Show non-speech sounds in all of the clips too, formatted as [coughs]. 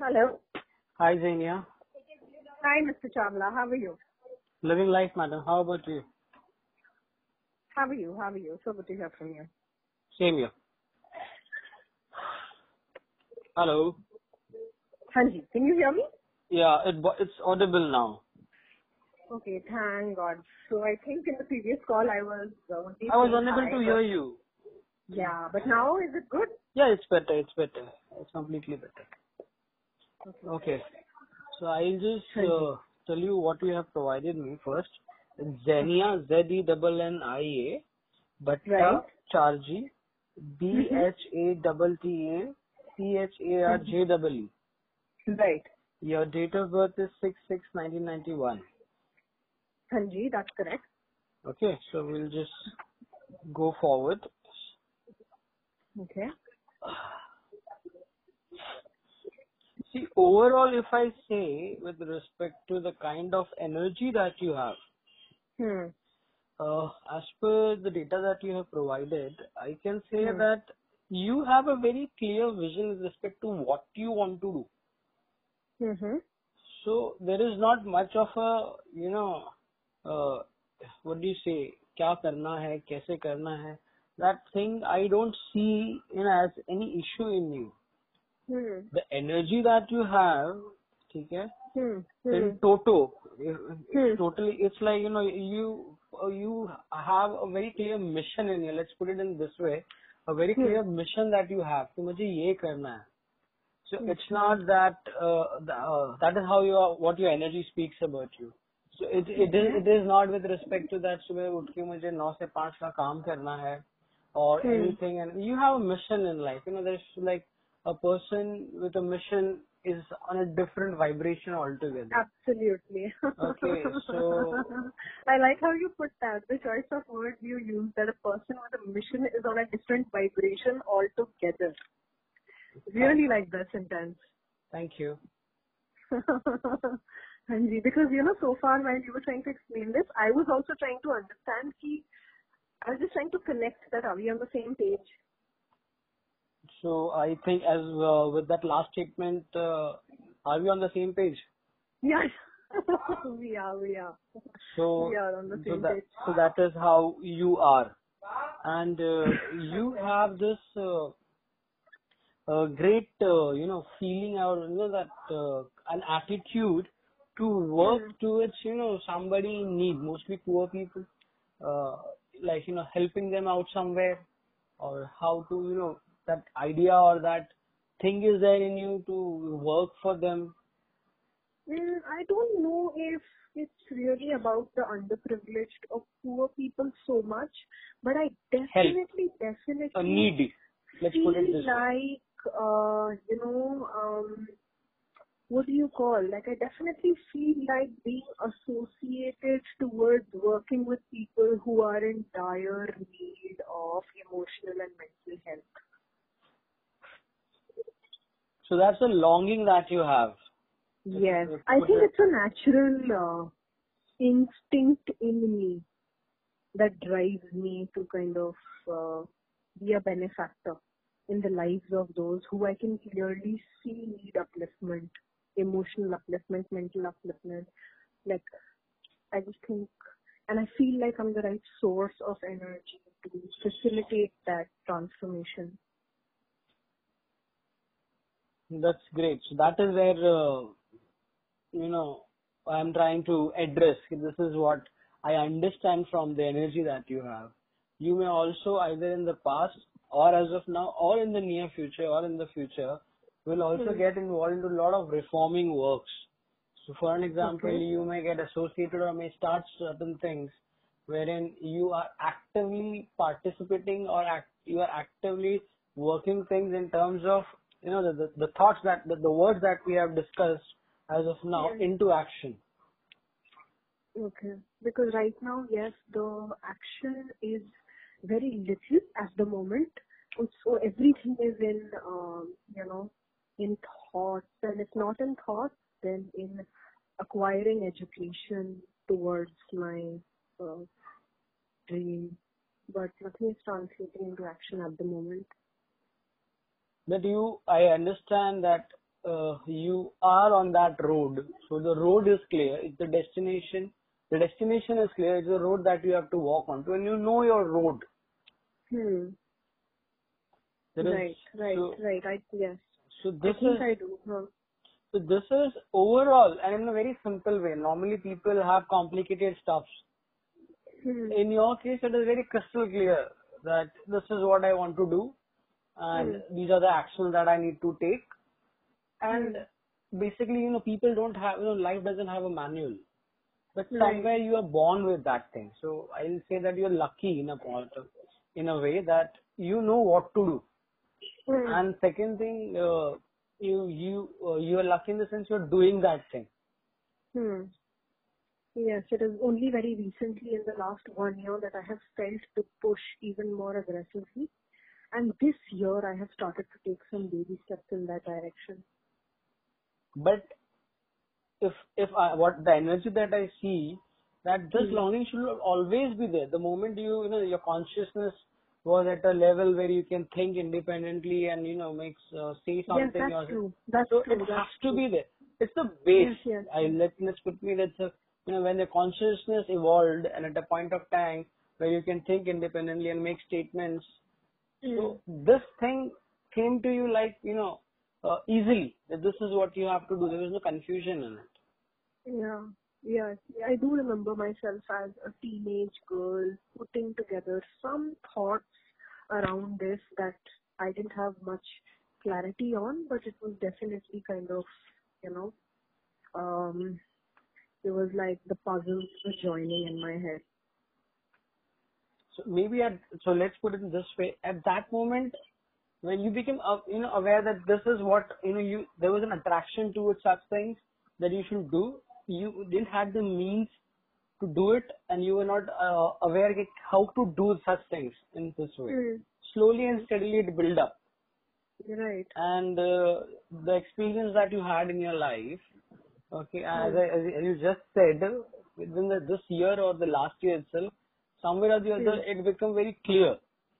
Hello. Hi, Zania. Hi, Mr. Chawla. How are you? Living life, madam. How about you? How are you? How are you? So good to hear from you. Same here. Hello. Hanji, can you hear me? Yeah, it, it's audible now. Okay, thank God. So I think in the previous call I was uh, I was unable hi, to hear you. Yeah, but now is it good? Yeah, it's better. It's better. It's completely better. Okay. So I'll just uh, tell you what you have provided me first. Zenia, Z-E-N-N-I-A, Bhatta, Right. Charji, B-H-A-T-T-A, C-H-A-R-J-E-E. Right. Your date of birth is 6-6-1991. Hanji, that's correct. Okay, so we'll just go forward. Okay. [sighs] [sighs] See, overall, if I say with respect to the kind of energy that you have, hmm. uh, as per the data that you have provided, I can say hmm. that you have a very clear vision with respect to what you want to do. Mm-hmm. So there is not much of a, you know, uh, what do you say, kya karna hai, kaise karna hai. That thing I don't see you know, as any issue in you. The energy that you have ठीक है in to totally it's like you know you you have a very clear mission in you let's put it in this way a very clear mission that you have कि मुझे ये करना है। So it's not that that is how you what your energy speaks about you so it it is not with respect to that सुबह उठ के मुझे नौ से पाँच का काम करना है और anything and you have a mission in life you know that's like a person with a mission is on a different vibration altogether. Absolutely. Okay, so- [laughs] I like how you put that. The choice of words you use that a person with a mission is on a different vibration altogether. Really like that sentence. Thank you. [laughs] Hanji, because you know, so far while you were trying to explain this, I was also trying to understand ki I was just trying to connect that are we on the same page? So I think as uh, with that last statement, uh, are we on the same page? Yes. [laughs] we are, we are. So, We are on the same that, page. so that is how you are. And uh, you have this uh, uh, great, uh, you know, feeling or, you know, that an attitude to work Mm. towards, you know, somebody in need, mostly poor people, uh, like, you know, helping them out somewhere or how to, you know, that idea or that thing is there in you to work for them. Mm, I don't know if it's really about the underprivileged or poor people so much, but I definitely, definitely A need. Let's put it feel this like, uh, you know, um, what do you call? Like, I definitely feel like being associated towards working with people who are in dire need of emotional and mental health. So that's a longing that you have. Yes, I think it's a natural uh, instinct in me that drives me to kind of uh, be a benefactor in the lives of those who I can clearly see need upliftment, emotional upliftment, mental upliftment. Like, I just think, and I feel like I'm the right source of energy to facilitate that transformation. That's great. So that is where, uh, you know, I'm trying to address. This is what I understand from the energy that you have. You may also either in the past or as of now or in the near future or in the future will also Hmm. get involved into a lot of reforming works. So for an example, Okay. you may get associated or may start certain things wherein you are actively participating or act, you are actively working things in terms of you know the the, the thoughts that the, the words that we have discussed as of now Yeah. into action. Okay. Because right now, yes, the action is very little at the moment. So everything is in, um, you know, in thoughts. And if not in thoughts, then in acquiring education towards my uh, dream. But nothing is translating into action at the moment. But you, I understand that uh, you are on that road. So the road is clear. It's the destination. The destination is clear. It's the road that you have to walk on. So when you know your road, Hmm. there is Right, right, so, right. I yes. so I this think is I do. Huh. so this is overall and in a very simple way. Normally people have complicated stuffs. Hmm. In your case, it is very crystal clear that this is what I want to do, and Hmm. these are the actions that I need to take. And Hmm. basically, you know, people don't have, you know, life doesn't have a manual, but Right. somewhere you are born with that thing. So I'll say that you're lucky in a of, in a way that you know what to do. And second thing, uh, you you uh, you are lucky in the sense you're doing that thing. Hmm. Yes, it is only very recently in the last one year that I have felt to push even more aggressively. And this year I have started to take some baby steps in that direction. But if if I, what the energy that I see that this Hmm. longing should always be there. The moment you you know your consciousness was at a level where you can think independently and you know makes uh, say Yes, something that's yourself. true. That's So true. it has That's to be there. It's the base. Yes, yes. I let let's put me that's a you know when the consciousness evolved and at a point of time where you can think independently and make statements. So this thing came to you like you know uh, easily that this is what you have to do. There was no confusion in it. Yeah, yeah. I do remember myself as a teenage girl putting together some thoughts around this that I didn't have much clarity on, but it was definitely kind of, you know, um, it was like the puzzles were joining in my head. Maybe at so let's put it in this way. At that moment, when you became uh, you know aware that this is what you know you there was an attraction towards such things that you should do. You didn't have the means to do it, and you were not uh, aware how to do such things in this way. Mm. Slowly and steadily, it build up, Right. and uh, the experience that you had in your life. Okay, as, I, as you just said, within the, this year or the last year itself, somewhere or the other, it become very clear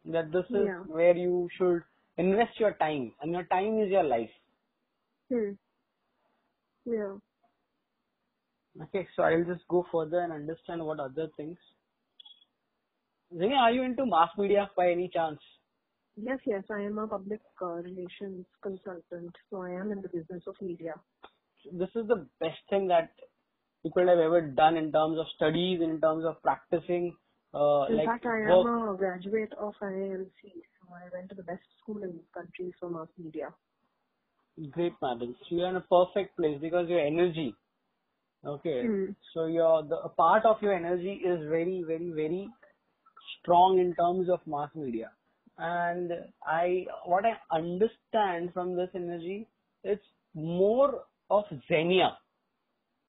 that this is Yeah. where you should invest your time, and your time is your life. Hmm. Yeah. Okay, so I'll just go further and understand what other things. Zini, are you into mass media by any chance? Yes, yes. I am a public uh, relations consultant, so I am in the business of media. This is the best thing that you could have ever done in terms of studies, in terms of practicing. Uh, In like fact, I work. am a graduate of IIMC, so I went to the best school in this country for mass media. Great, madam. So you're in a perfect place because your energy. Okay. Mm. So your the a part of your energy is very, very, very strong in terms of mass media. And I what I understand from this energy, it's more of Xenia.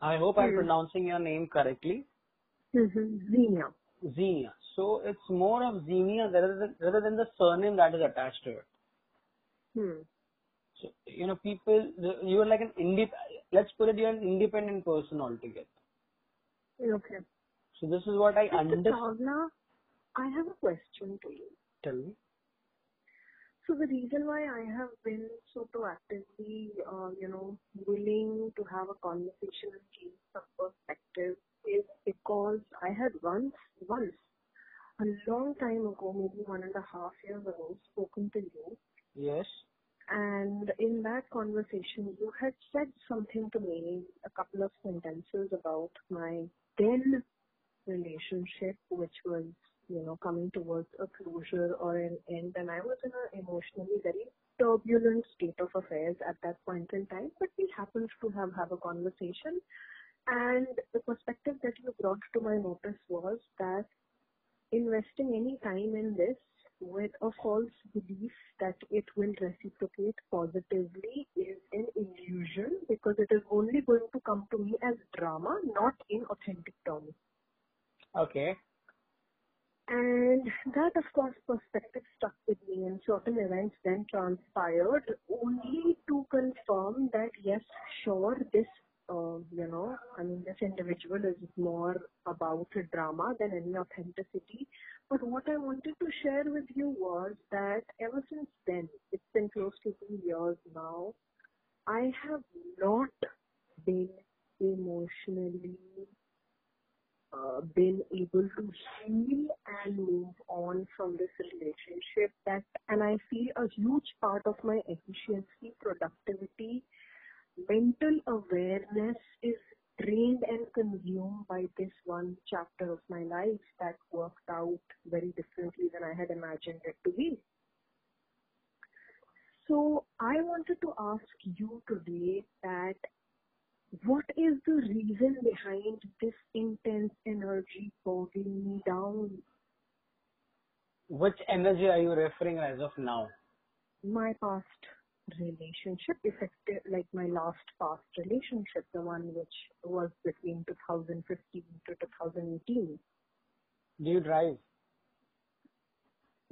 I hope I'm Hmm. pronouncing your name correctly. Mm-hmm. Xenia. Xenia. So it's more of Xenia rather than, rather than the surname that is attached to it. Hmm. So, you know, people, you are like an indep. Let's put it, you're an independent person altogether. Okay. So this is what I understand. I have a question to you. Tell me. So the reason why I have been so proactively, uh, you know, willing to have a conversation and gain some perspective is because I had once, once, a long time ago, maybe one and a half years ago, spoken to you Yes. And in that conversation, you had said something to me, a couple of sentences about my then relationship, which was, you know, coming towards a closure or an end. And I was in an emotionally very turbulent state of affairs at that point in time. But we happened to have, have a conversation. And the perspective that you brought to my notice was that investing any time in this with a false belief that it will reciprocate positively is an illusion because it is only going to come to me as drama, not in authentic terms. Okay. And that, of course, perspective stuck with me, and certain events then transpired only to confirm that yes, sure, this, uh, you know, I mean, this individual is more about drama than any authenticity. But what I wanted to share with you was that ever since then, it's been close to two years now, I have not been emotionally uh, been able to heal and move on from this relationship that and I feel a huge part of my efficiency, productivity, mental awareness is drained and consumed by this one chapter of my life that worked out very differently than I had imagined it to be. So I wanted to ask you today that what is the reason behind this intense energy bogging me down? Which energy are you referring as of now? My past relationship, effective, like my last past relationship, the one which was between 2015 to 2018. Do you drive?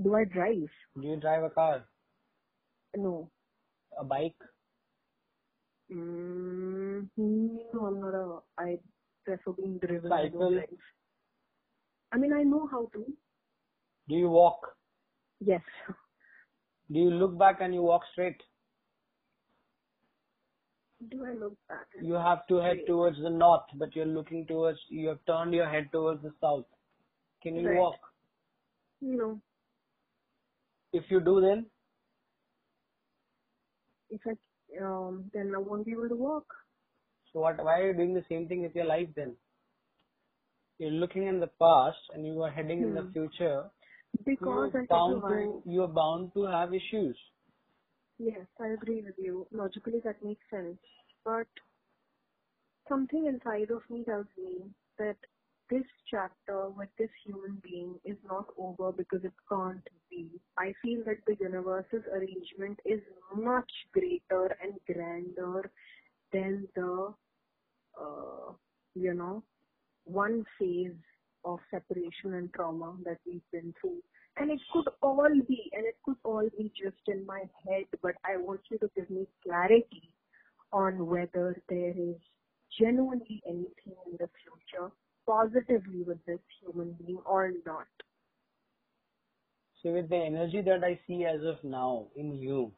Do I drive? Do you drive a car? No. A bike? Mm, no, I'm not a. I prefer being driven. I Cycle? don't. I mean, I know how to. Do you walk? Yes. Do you look back and you walk straight? Do I look back? You have to head towards the north, but you're looking towards, you have turned your head towards the south. Can you Right. walk? No. If you do, then If I um, then I won't be able to walk. So what? Why are you doing the same thing with your life then? You're looking in the past and you are heading in the Hmm. future. Because You're bound to you're bound to have issues. Yes, I agree with you. Logically, that makes sense. But something inside of me tells me that this chapter with this human being is not over because it can't be. I feel that the universe's arrangement is much greater and grander than the, uh, you know, one phase of separation and trauma that we've been through. And it could all be, and it could all be just in my head, but I want you to give me clarity on whether there is genuinely anything in the future positively with this human being or not. So with the energy that I see as of now in you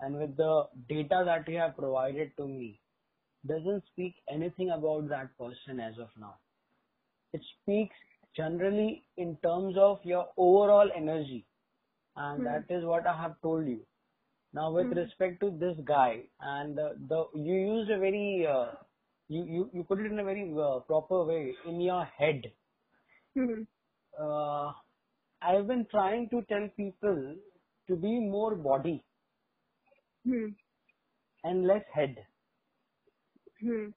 and with the data that you have provided to me, doesn't speak anything about that person as of now. It speaks generally in terms of your overall energy. And Hmm. that is what I have told you. Now with Hmm. respect to this guy and uh, the you used a very uh, you, you you put it in a very uh, proper way in your head Hmm. uh, I've been trying to tell people to be more body Hmm. and less head. Hmm.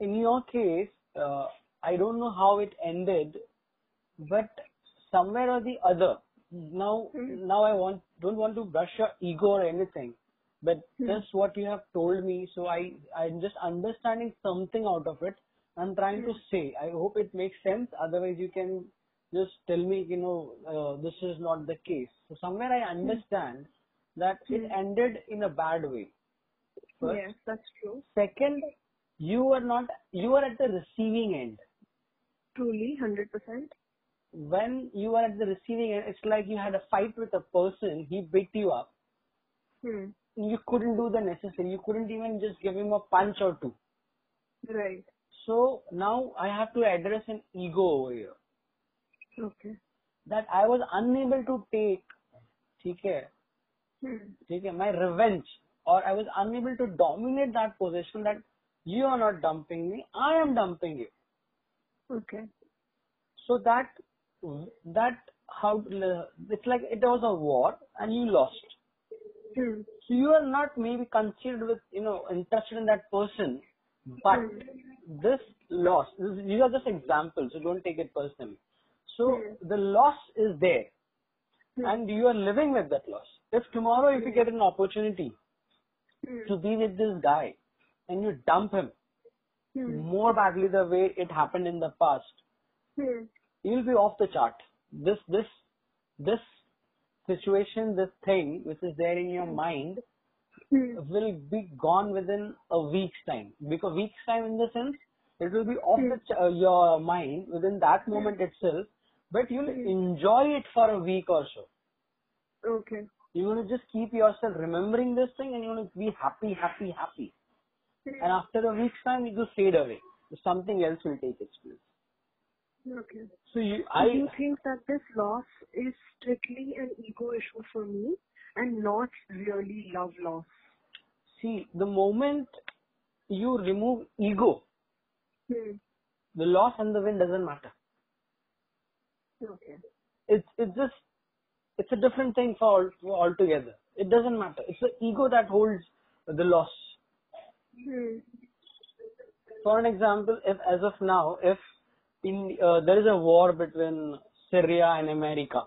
In your case, uh, I don't know how it ended, but somewhere or the other, now Hmm. now I want don't want to brush your ego or anything, but Hmm. just what you have told me, so I I'm just understanding something out of it. I'm trying to Hmm. say. I hope it makes sense. Otherwise, you can just tell me, you know, uh, this is not the case. So somewhere I understand that it Hmm. ended in a bad way. First. Yes, that's true. Second, you were not, you were at the receiving end. Truly, 100%. When you were at the receiving end, it's like you had a fight with a person, he beat you up. Hmm. You couldn't do the necessary. You couldn't even just give him a punch or two. Right. So now I have to address an ego over here. Okay. That I was unable to take, ठीक है, Hmm. ठीक है, my revenge or I was unable to dominate that position that you are not dumping me, I am dumping you. Okay. So that that how it's like it was a war and you lost. Hmm. So you are not maybe considered with you know interested in that person, but Hmm. this loss. This, these are just examples, so don't take it personally. So Hmm. the loss is there, and you are living with that loss. If tomorrow if you get an opportunity to be with this guy and you dump him Hmm. more badly the way it happened in the past, Hmm. you'll be off the chart. This this this situation, this thing which is there in your mind Hmm. will be gone within a week's time. Because week's time in the sense it will be off the ch- uh, your mind within that moment itself, but you'll Hmm. enjoy it for a week or so. Okay. you're going to just keep yourself remembering this thing and you're going to be happy, happy, happy. And after a week's time, it will fade away. Something else will take its place. Okay. So you, I, Do you think that this loss is strictly an ego issue for me and not really love loss? see, the moment you remove ego, Hmm. the loss and the win doesn't matter. Okay. It's, it's just, it's a different thing for all, for altogether. It doesn't matter. It's the ego that holds the loss. Hmm. For an example, if as of now, if in uh, there is a war between Syria and America,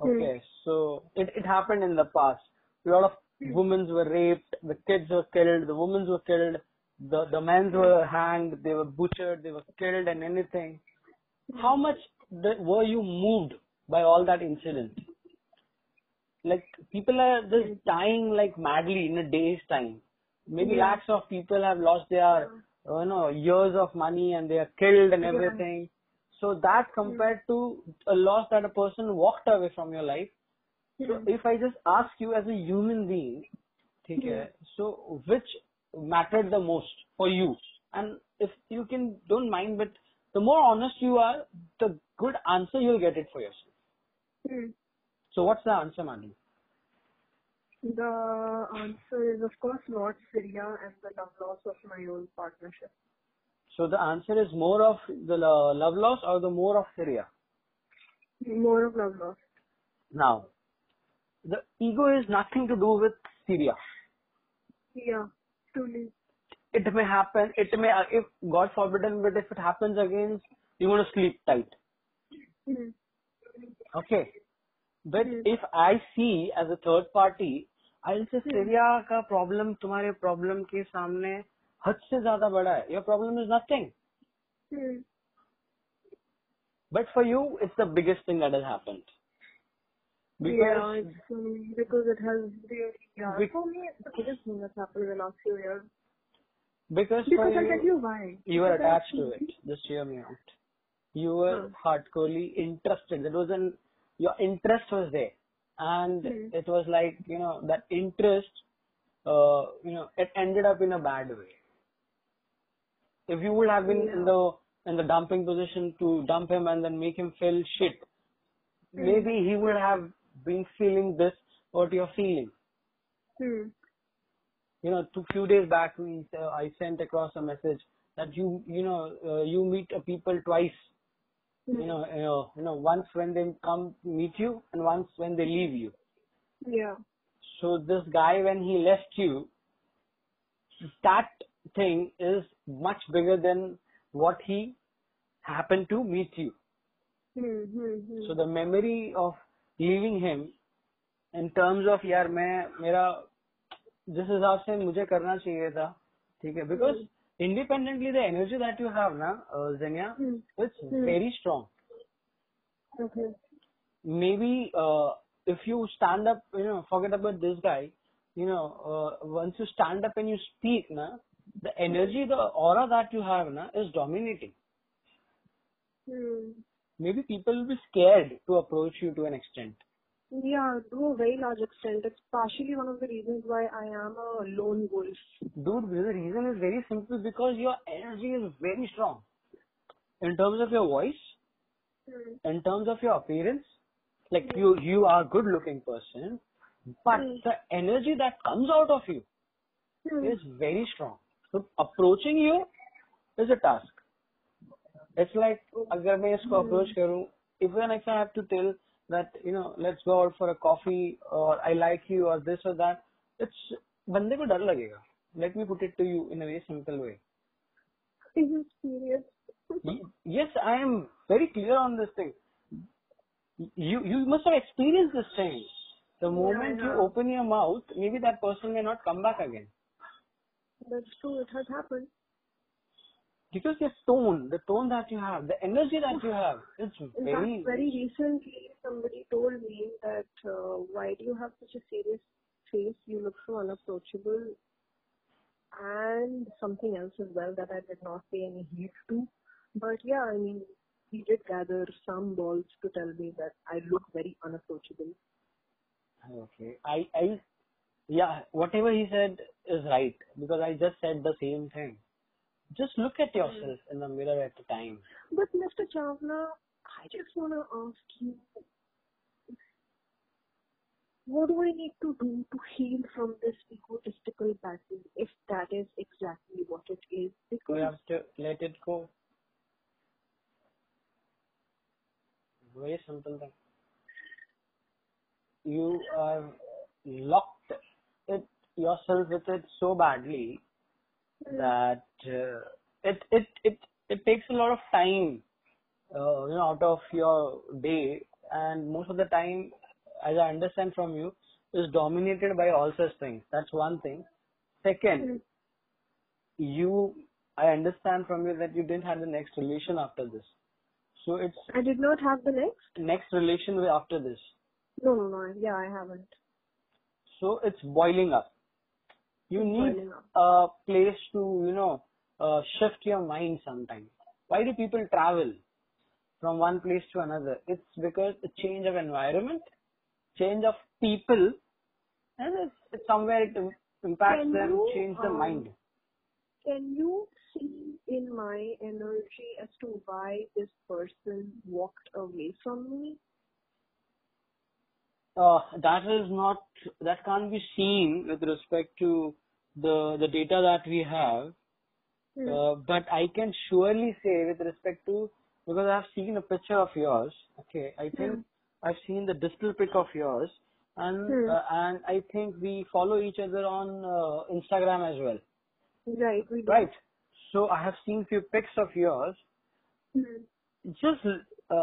hmm. okay, so it, it happened in the past. A lot of hmm. women were raped, the kids were killed, the women were killed, the the men hmm. were hanged, they were butchered, they were killed, and anything. How much the, were you moved by all that incident? Like people are just dying like madly in a day's time Maybe Yeah. lakhs of people have lost their you know years of money and they are killed and Yeah. everything. So that compared to a loss that a person walked away from your life. So Hmm. if I just ask you as a human being, ठीक है, so which mattered the most for you? And if you can don't mind, but the more honest you are, the good answer you'll get it for yourself. Hmm. So what's the answer, Madhu? The answer is, of course, not Syria and the love loss of my own partnership. So the answer is more of the lo- love loss or the more of Syria. More of love loss. Now, the ego is nothing to do with Syria. Yeah, truly. It may happen. It may, if God forbidden, but if it happens again, you're going to sleep tight. Hmm. Okay. But Hmm. if I see as a third party, I अल्टेरिया का problem तुम्हारे problem के सामने हद से ज़्यादा बड़ा है। Your problem is nothing but for you it's the biggest thing that happened interested was an your interest was there and Hmm. it was like you know that interest. Uh, you know, it ended up in a bad way. If you would have been in the in the dumping position to dump him and then make him feel shit, Hmm. maybe he would have been feeling this what you're feeling. Hmm. you know, two few days back, we uh, I sent across a message that you you know uh, you meet a people twice Hmm. You know, you know, you know, once when they come meet you, and once when they leave you. Yeah. So this guy, when he left you, that thing is much bigger than what he happened to meet you. Hmm. Hmm. Hmm. So the memory of leaving him, in terms of यार मैं मेरा जिस हिसाब से मुझे करना चाहिए था ठीक है because independently the energy that you have ना uh, Zenia Hmm. it's very strong Okay. maybe uh, if you stand up you know forget about this guy you know uh, once you stand up and you speak na the energy the aura that you have na is dominating Hmm. maybe people will be scared to approach you to an extent Yeah, to a very large extent. It's partially one of the reasons why I am a lone wolf. Dude, the reason is very simple because your energy is very strong. In terms of your voice, Hmm. in terms of your appearance, like you, you are a good looking person, but Mm. the energy that comes out of you Hmm. is very strong. So approaching you is a task. It's like अगर मैं इसको approach करूँ, even if I have to tell that you know let's go out for a coffee or I like you or this or that, it's बंदे को डर लगेगा. Let me put it to you in a very simple way. Are you serious? Y- Yes, I am very clear on this thing. You you must have experienced this thing. The moment you yeah. open your mouth, maybe that person may not come back again. That's true. It has happened. because your tone, the tone that you have, the energy that you have, it's In very, fact, very recently, somebody told me that uh, why do you have such a serious face? You look so unapproachable. And something else as well that I did not pay any heed to. But yeah, I mean, he did gather some balls to tell me that I look very unapproachable. Okay. I, I, yeah, whatever he said is right because I just said the same thing. Just look at hmm. yourself in the mirror at the time. But Mr. Chawla, I just want to ask you, what do I need to do to heal from this egotistical battle if that is exactly what it is? Because You have to let it go. Very simple thing. You are locked it yourself with it so badly that uh, it it it it takes a lot of time uh, you know out of your day. And most of the time as i understand from you is dominated by all such things. That's one thing. Second you i understand from you that you didn't have the next relation after this. So it's I did not have the next. next relation after this. No, no, no. Yeah, I haven't. so it's boiling up you need a place to you know uh, shift your mind sometimes why do people travel from one place to another? It's because a change of environment change of people and it's, it's somewhere it im- impacts Can them you, change the um, mind. Can you see in my energy as to why this person walked away from me? uh, that is not that can't be seen with respect to the the data that we have Hmm. Uh, but I can surely say with respect to because I've seen a picture of yours. Okay, I think Hmm. I've seen the distal pic of yours, and Hmm. uh, and I think we follow each other on uh, Instagram as well, Right, we do. right? So I have seen few pics of yours. Hmm. Just uh,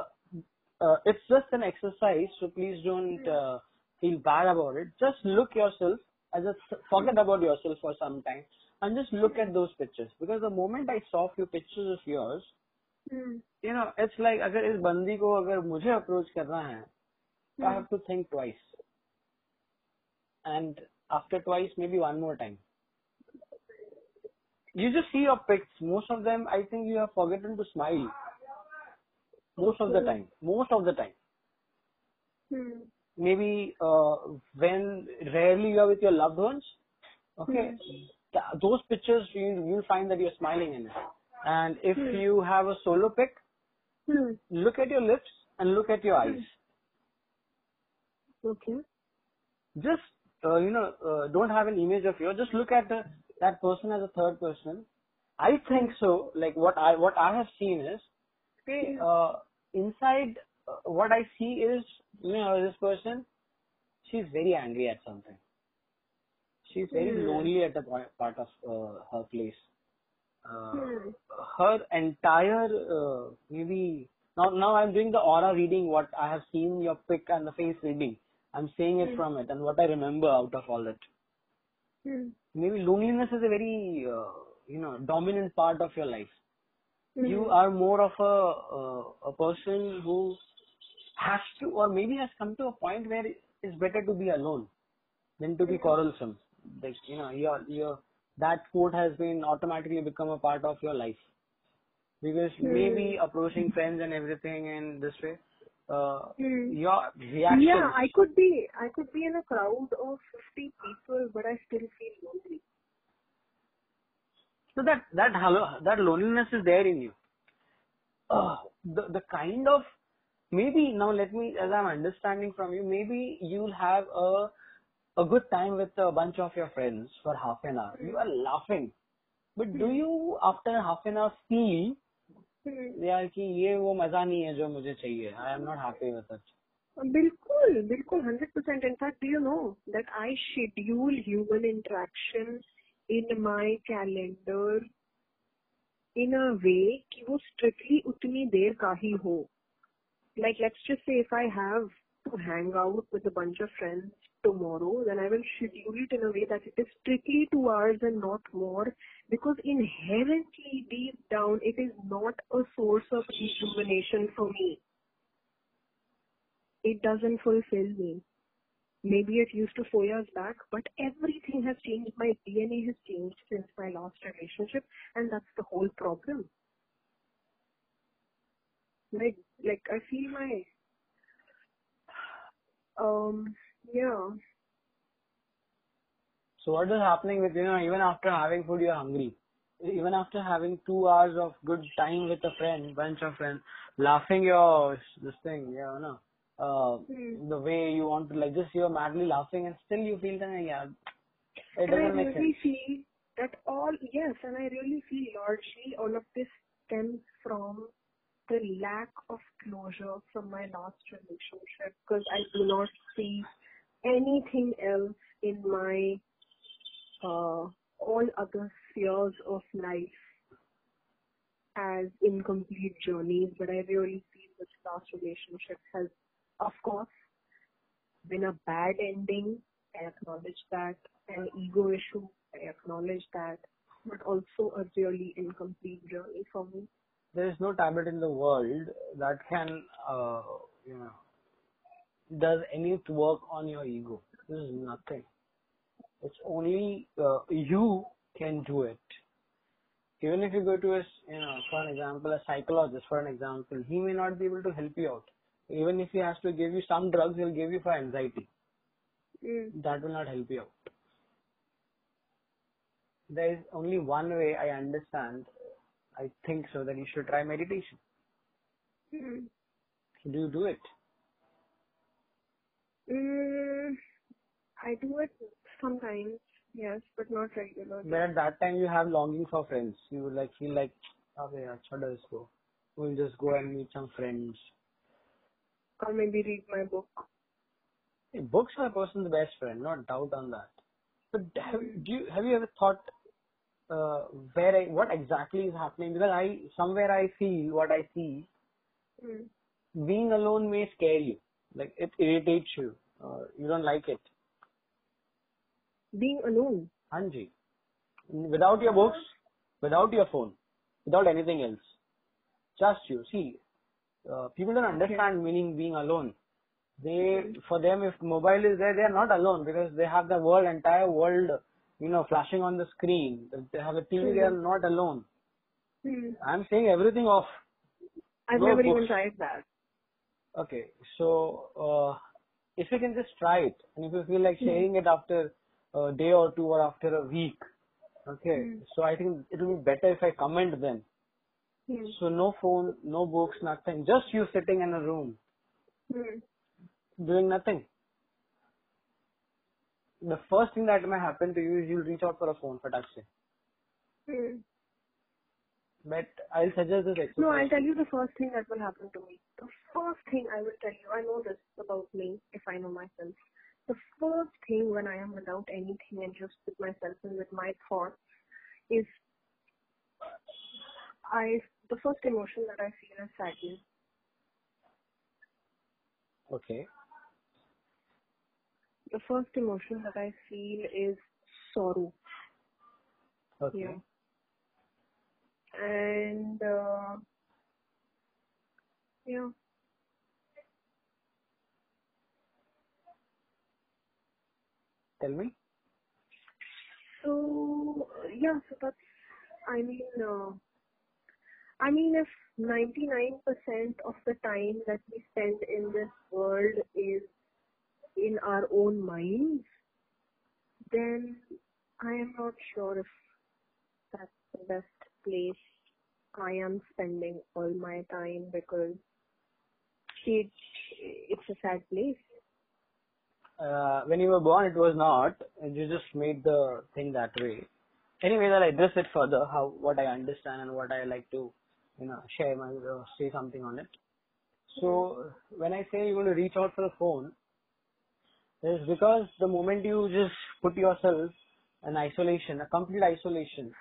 uh, it's just an exercise, so please don't uh, feel bad about it. Just look yourself. I just forget about yourself for some time and just look at those pictures because the moment I saw few pictures of yours, Hmm. you know, it's like अगर इस बंदी को अगर मुझे approach करना है, तो I Hmm. have to think twice, and after twice maybe one more time. You just see your pics. Most of them, I think you have forgotten to smile. Most of the time. Most of the time. Hmm. Maybe uh, when rarely you are with your loved ones. Okay, th- those pictures you you'll find that you're smiling in it. And if Hmm. you have a solo pic, Hmm. look at your lips and look at your eyes. Okay. Just uh, you know, uh, don't have an image of you. Just look at the, that person as a third person. I think so. Like what I what I have seen is, okay, uh, inside what I see is, you know, this person, she's very angry at something. She's very Hmm. lonely at the point, part of uh, her place. Uh, Hmm. her entire uh, maybe now now I'm doing the aura reading. What I have seen your pic and the face reading. I'm saying it Hmm. from it and what I remember out of all that. Hmm. Maybe loneliness is a very uh, you know dominant part of your life. Hmm. You are more of a uh, a person who has to or maybe has come to a point where it's better to be alone than to be quarrelsome. Like you know your your that quote has been automatically become a part of your life because maybe approaching friends and everything in this way uh, Hmm. your reaction Yeah, I could be I could be in a crowd of fifty people, but I still feel lonely. so that that hello that loneliness is there in you uh, the the kind of maybe now let me as i'm understanding from you maybe you'll have a a good time with a bunch of your friends for half an hour you are laughing but do you after half an hour feel Hmm. यार कि ये वो मजा नहीं है जो मुझे चाहिए I am not happy with it बिल्कुल बिल्कुल hundred percent in fact you know that I schedule human interaction in my calendar in a way कि वो स्ट्रिक्टली उतनी देर का ही हो Like let's just say if I have to hang out with a bunch of friends tomorrow, then I will schedule it in a way that it is strictly two hours and not more because inherently deep down it is not a source of rejuvenation for me. It doesn't fulfill me. Maybe it used to four years back, but everything has changed. My DNA has changed since my last relationship and that's the whole problem. Like like I feel my um Yeah. So what is happening with, you know, even after having food, you're hungry. Even after having two hours of good time with a friend, bunch of friends, laughing your, this thing, yeah, you know, uh, Hmm. the way you want to, like just you're madly laughing and still you feel that, yeah, it And I doesn't make really sense. feel that all, yes, and I really feel largely all of this stems from the lack of closure from my last relationship because I do not see anything else in my uh, all other spheres of life as incomplete journeys, but I really feel this last relationship has, of course, been a bad ending. I acknowledge that. An ego issue. I acknowledge that. But also a really incomplete journey for me. There is no tablet in the world that can, uh, you know, does any work on your ego. This is nothing. It's only uh, you can do it. Even if you go to a, you know, for an example, a psychologist, for an example, he may not be able to help you out. Even if he has to give you some drugs, he'll give you for anxiety. Mm. That will not help you out. There is only one way I understand. I think so that you should try meditation. Mm. Do you do it? Mm. I do it sometimes, yes, but not regularly. But at that time you have longing for friends. You would like feel like, okay, achha let's go. We'll just go and meet some friends. Or maybe read my book. Hey, books are a person's best friend, not doubt on that. But have do you have you ever thought uh, where I, what exactly is happening? Because I somewhere I feel what I see. Mm. Being alone may scare you, like it irritates you. Uh, you don't like it. Being alone. Hanji, without your books, without your phone, without anything else, just you. See, uh, people don't understand meaning being alone. They, for them, if mobile is there, they are not alone because they have the world, entire world, you know, flashing on the screen. If They have a TV, they are not alone. Mm. I'm saying everything off. I've No never books. even tried that. Okay, so uh, if you can just try it, and if you feel like sharing it after a day or two or after a week, okay, Hmm. so I think it will be better if I comment then. Mm. So no phone, no books, nothing, just you sitting in a room Mm. doing nothing. The first thing that may happen to you is you'll reach out for a phone for touching. Mm. But I'll suggest this exercise. No, I'll tell you the first thing that will happen to me. The first thing I will tell you, I know this about me, if I know myself. The first thing when I am without anything and just with myself and with my thoughts is I, the first emotion that I feel is sadness. Okay. The first emotion that I feel is sorrow. Okay. Yeah. And, uh, yeah. Tell me. So yeah, so that's I mean uh, I mean if ninety nine percent of the time that we spend in this world is in our own minds, then I am not sure if that's the best place I am spending all my time because it it's a sad place. Uh, when you were born, it was not. and You just made the thing that way. Anyways, I'll address it further. How what I understand and what I like to, you know, share my uh, say something on it. So when I say you want to reach out for the phone, is because the moment you just put yourself in isolation, a complete isolation,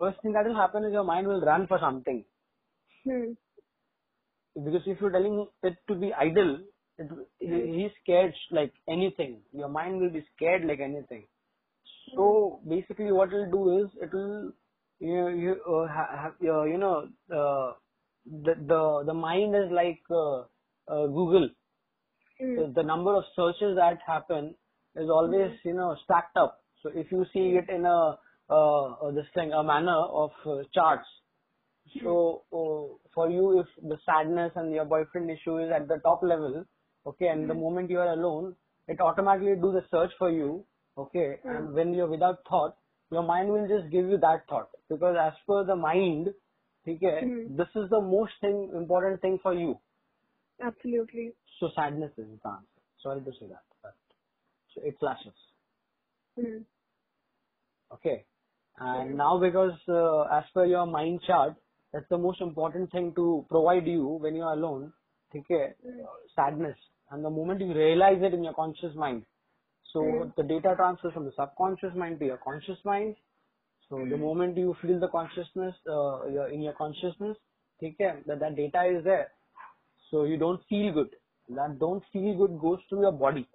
first thing that will happen is your mind will run for something. Hmm. Because if you're telling it to be idle, it, he- he's scared like anything. Your mind will be scared like anything. So basically, what it'll do is it will you you uh, ha- have uh, you know uh, the the the mind is like uh, uh, Google. So the number of searches that happen is always you know stacked up. So if you see it in a uh, uh, this thing a manner of uh, charts. So uh, for you, if the sadness and your boyfriend issue is at the top level, okay, and the moment you are alone, it automatically do the search for you. Okay, and when you're without thought, your mind will just give you that thought because as per the mind, okay, Hmm. this is the most thing important thing for you. Absolutely. So sadness is the answer. Sorry to say that, but so it clashes. Hmm. Okay. And now because uh, as per your mind chart, that's the most important thing to provide you when you are alone. Okay. Sadness. And the moment you realize it in your conscious mind, so Mm. the data transfers from the subconscious mind to your conscious mind. So the moment you feel the consciousness uh, your, in your consciousness, okay, that that data is there. So you don't feel good. That don't feel good goes to your body,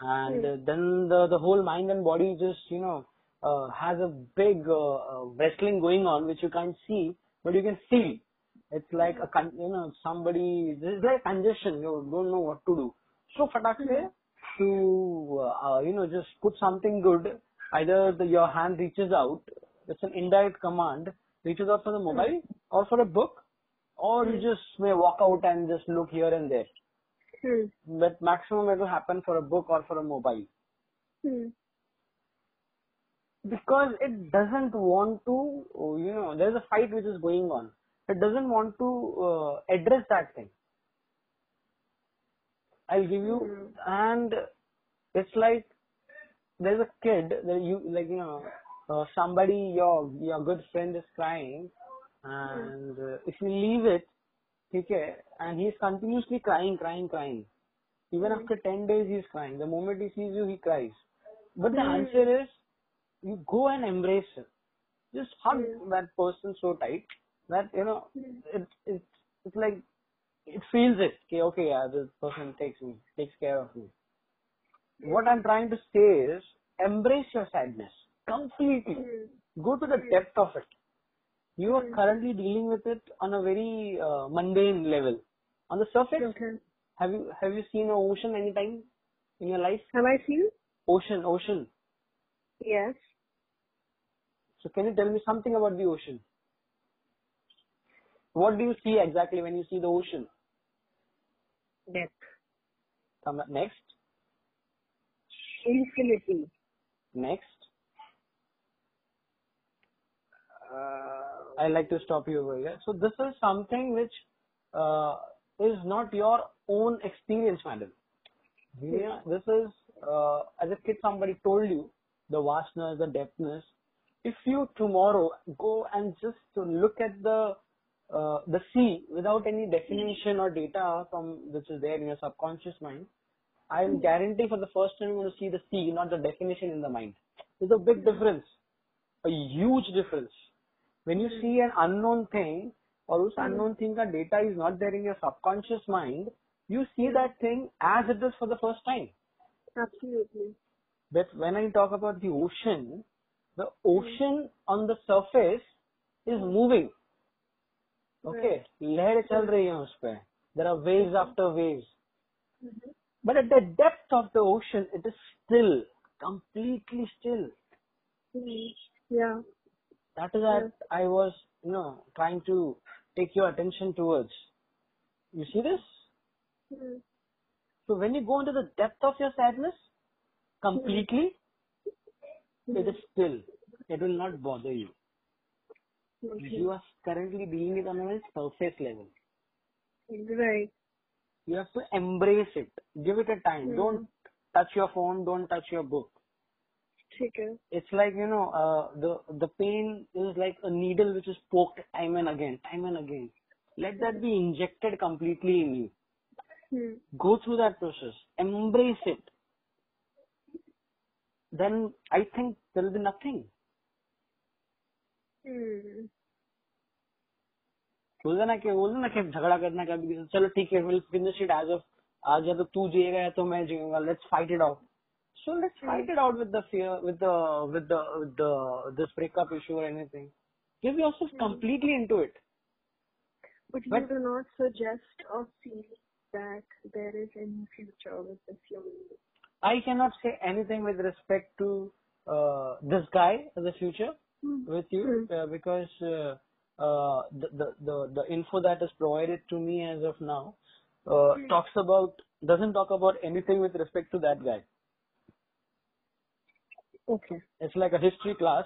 and uh, then the the whole mind and body just you know uh, has a big uh, uh, wrestling going on, which you can't see, but you can feel. It's like a con- you know somebody. It's like congestion. You don't know what to do. So fatak se to uh, uh, you know just put something good. Either the, your hand reaches out. It's an indirect command. Reaches out for the mobile or for a book, or you just may walk out and just look here and there. Hmm. But maximum it will happen for a book or for a mobile Hmm. because it doesn't want to. You know, there's a fight which is going on. It doesn't want to uh, address that thing. I'll give you, Mhm. and it's like there's a kid that you like you know uh, somebody your your good friend is crying Hmm. and uh, if you leave it okay and he's continuously crying crying crying. Even hmm. after 10 days he's crying. The moment he sees you he cries. But the hmm. answer is you go and embrace him. Just hug that person so tight that you know it it it's like it feels it. Okay okay yeah this person takes me takes care of me. What I'm trying to say is embrace your sadness completely. Hmm. Go to the depth of it. You are currently dealing with it on a very uh, mundane level. On the surface, Okay. have you have you seen an ocean anytime in your life? Have I seen? Ocean, ocean. Yes. So can you tell me something about the ocean? What do you see exactly when you see the ocean? Depth. Come next, Infinity. next. Uh, I like to stop you over here. So this is something which uh, is not your own experience, madam. Yeah, this is uh, as a kid somebody told you the vastness, the depthness. If you tomorrow go and just look at the uh, the sea without any definition or data from which is there in your subconscious mind, I am guarantee for the first time you're going to see the sea, not the definition in the mind. There's a big difference, a huge difference When you see an unknown thing, or उस unknown thing का data is not there in your subconscious mind, you see that thing as it is for the first time. absolutely. But when I talk about the ocean, the ocean on the surface is moving. Okay, लहरें चल रही हैं उस पे. There are waves after waves. But at the depth of the ocean, it is still, completely still. Hmm. Yeah. That is what I was, you know, trying to take your attention towards. You see this? Hmm. So when you go into the depth of your sadness, completely, it is still. It will not bother you. Okay. You are currently being it on a surface level. Right. You have to embrace it. Give it a time. Don't touch your phone. Don't touch your book. ठीक है. It's like, you know, uh, the, the pain is like a needle which is poked time and again, time and again. Let that be injected completely in you. Hmm. Go through that process. Embrace it. Then I think there will be nothing. Hmm. बोलते ना कि बोलते ना कि झगड़ा करना कभी चलो ठीक है will finish it as of आज या तो तू जिएगा या तो मैं जिऊँगा let's fight it So let's hmm. fight it out with the fear, with the with the with the this breakup issue or anything. Give yourself hmm. completely into it. But, but you do not suggest or feel that there is any future with this young. I cannot say anything with respect to uh, this guy as the future mm-hmm. with you hmm. uh, because uh, uh, the, the, the the info that is provided to me as of now mm-hmm. talks about doesn't talk about anything with respect to that guy. Okay. It's like a history class.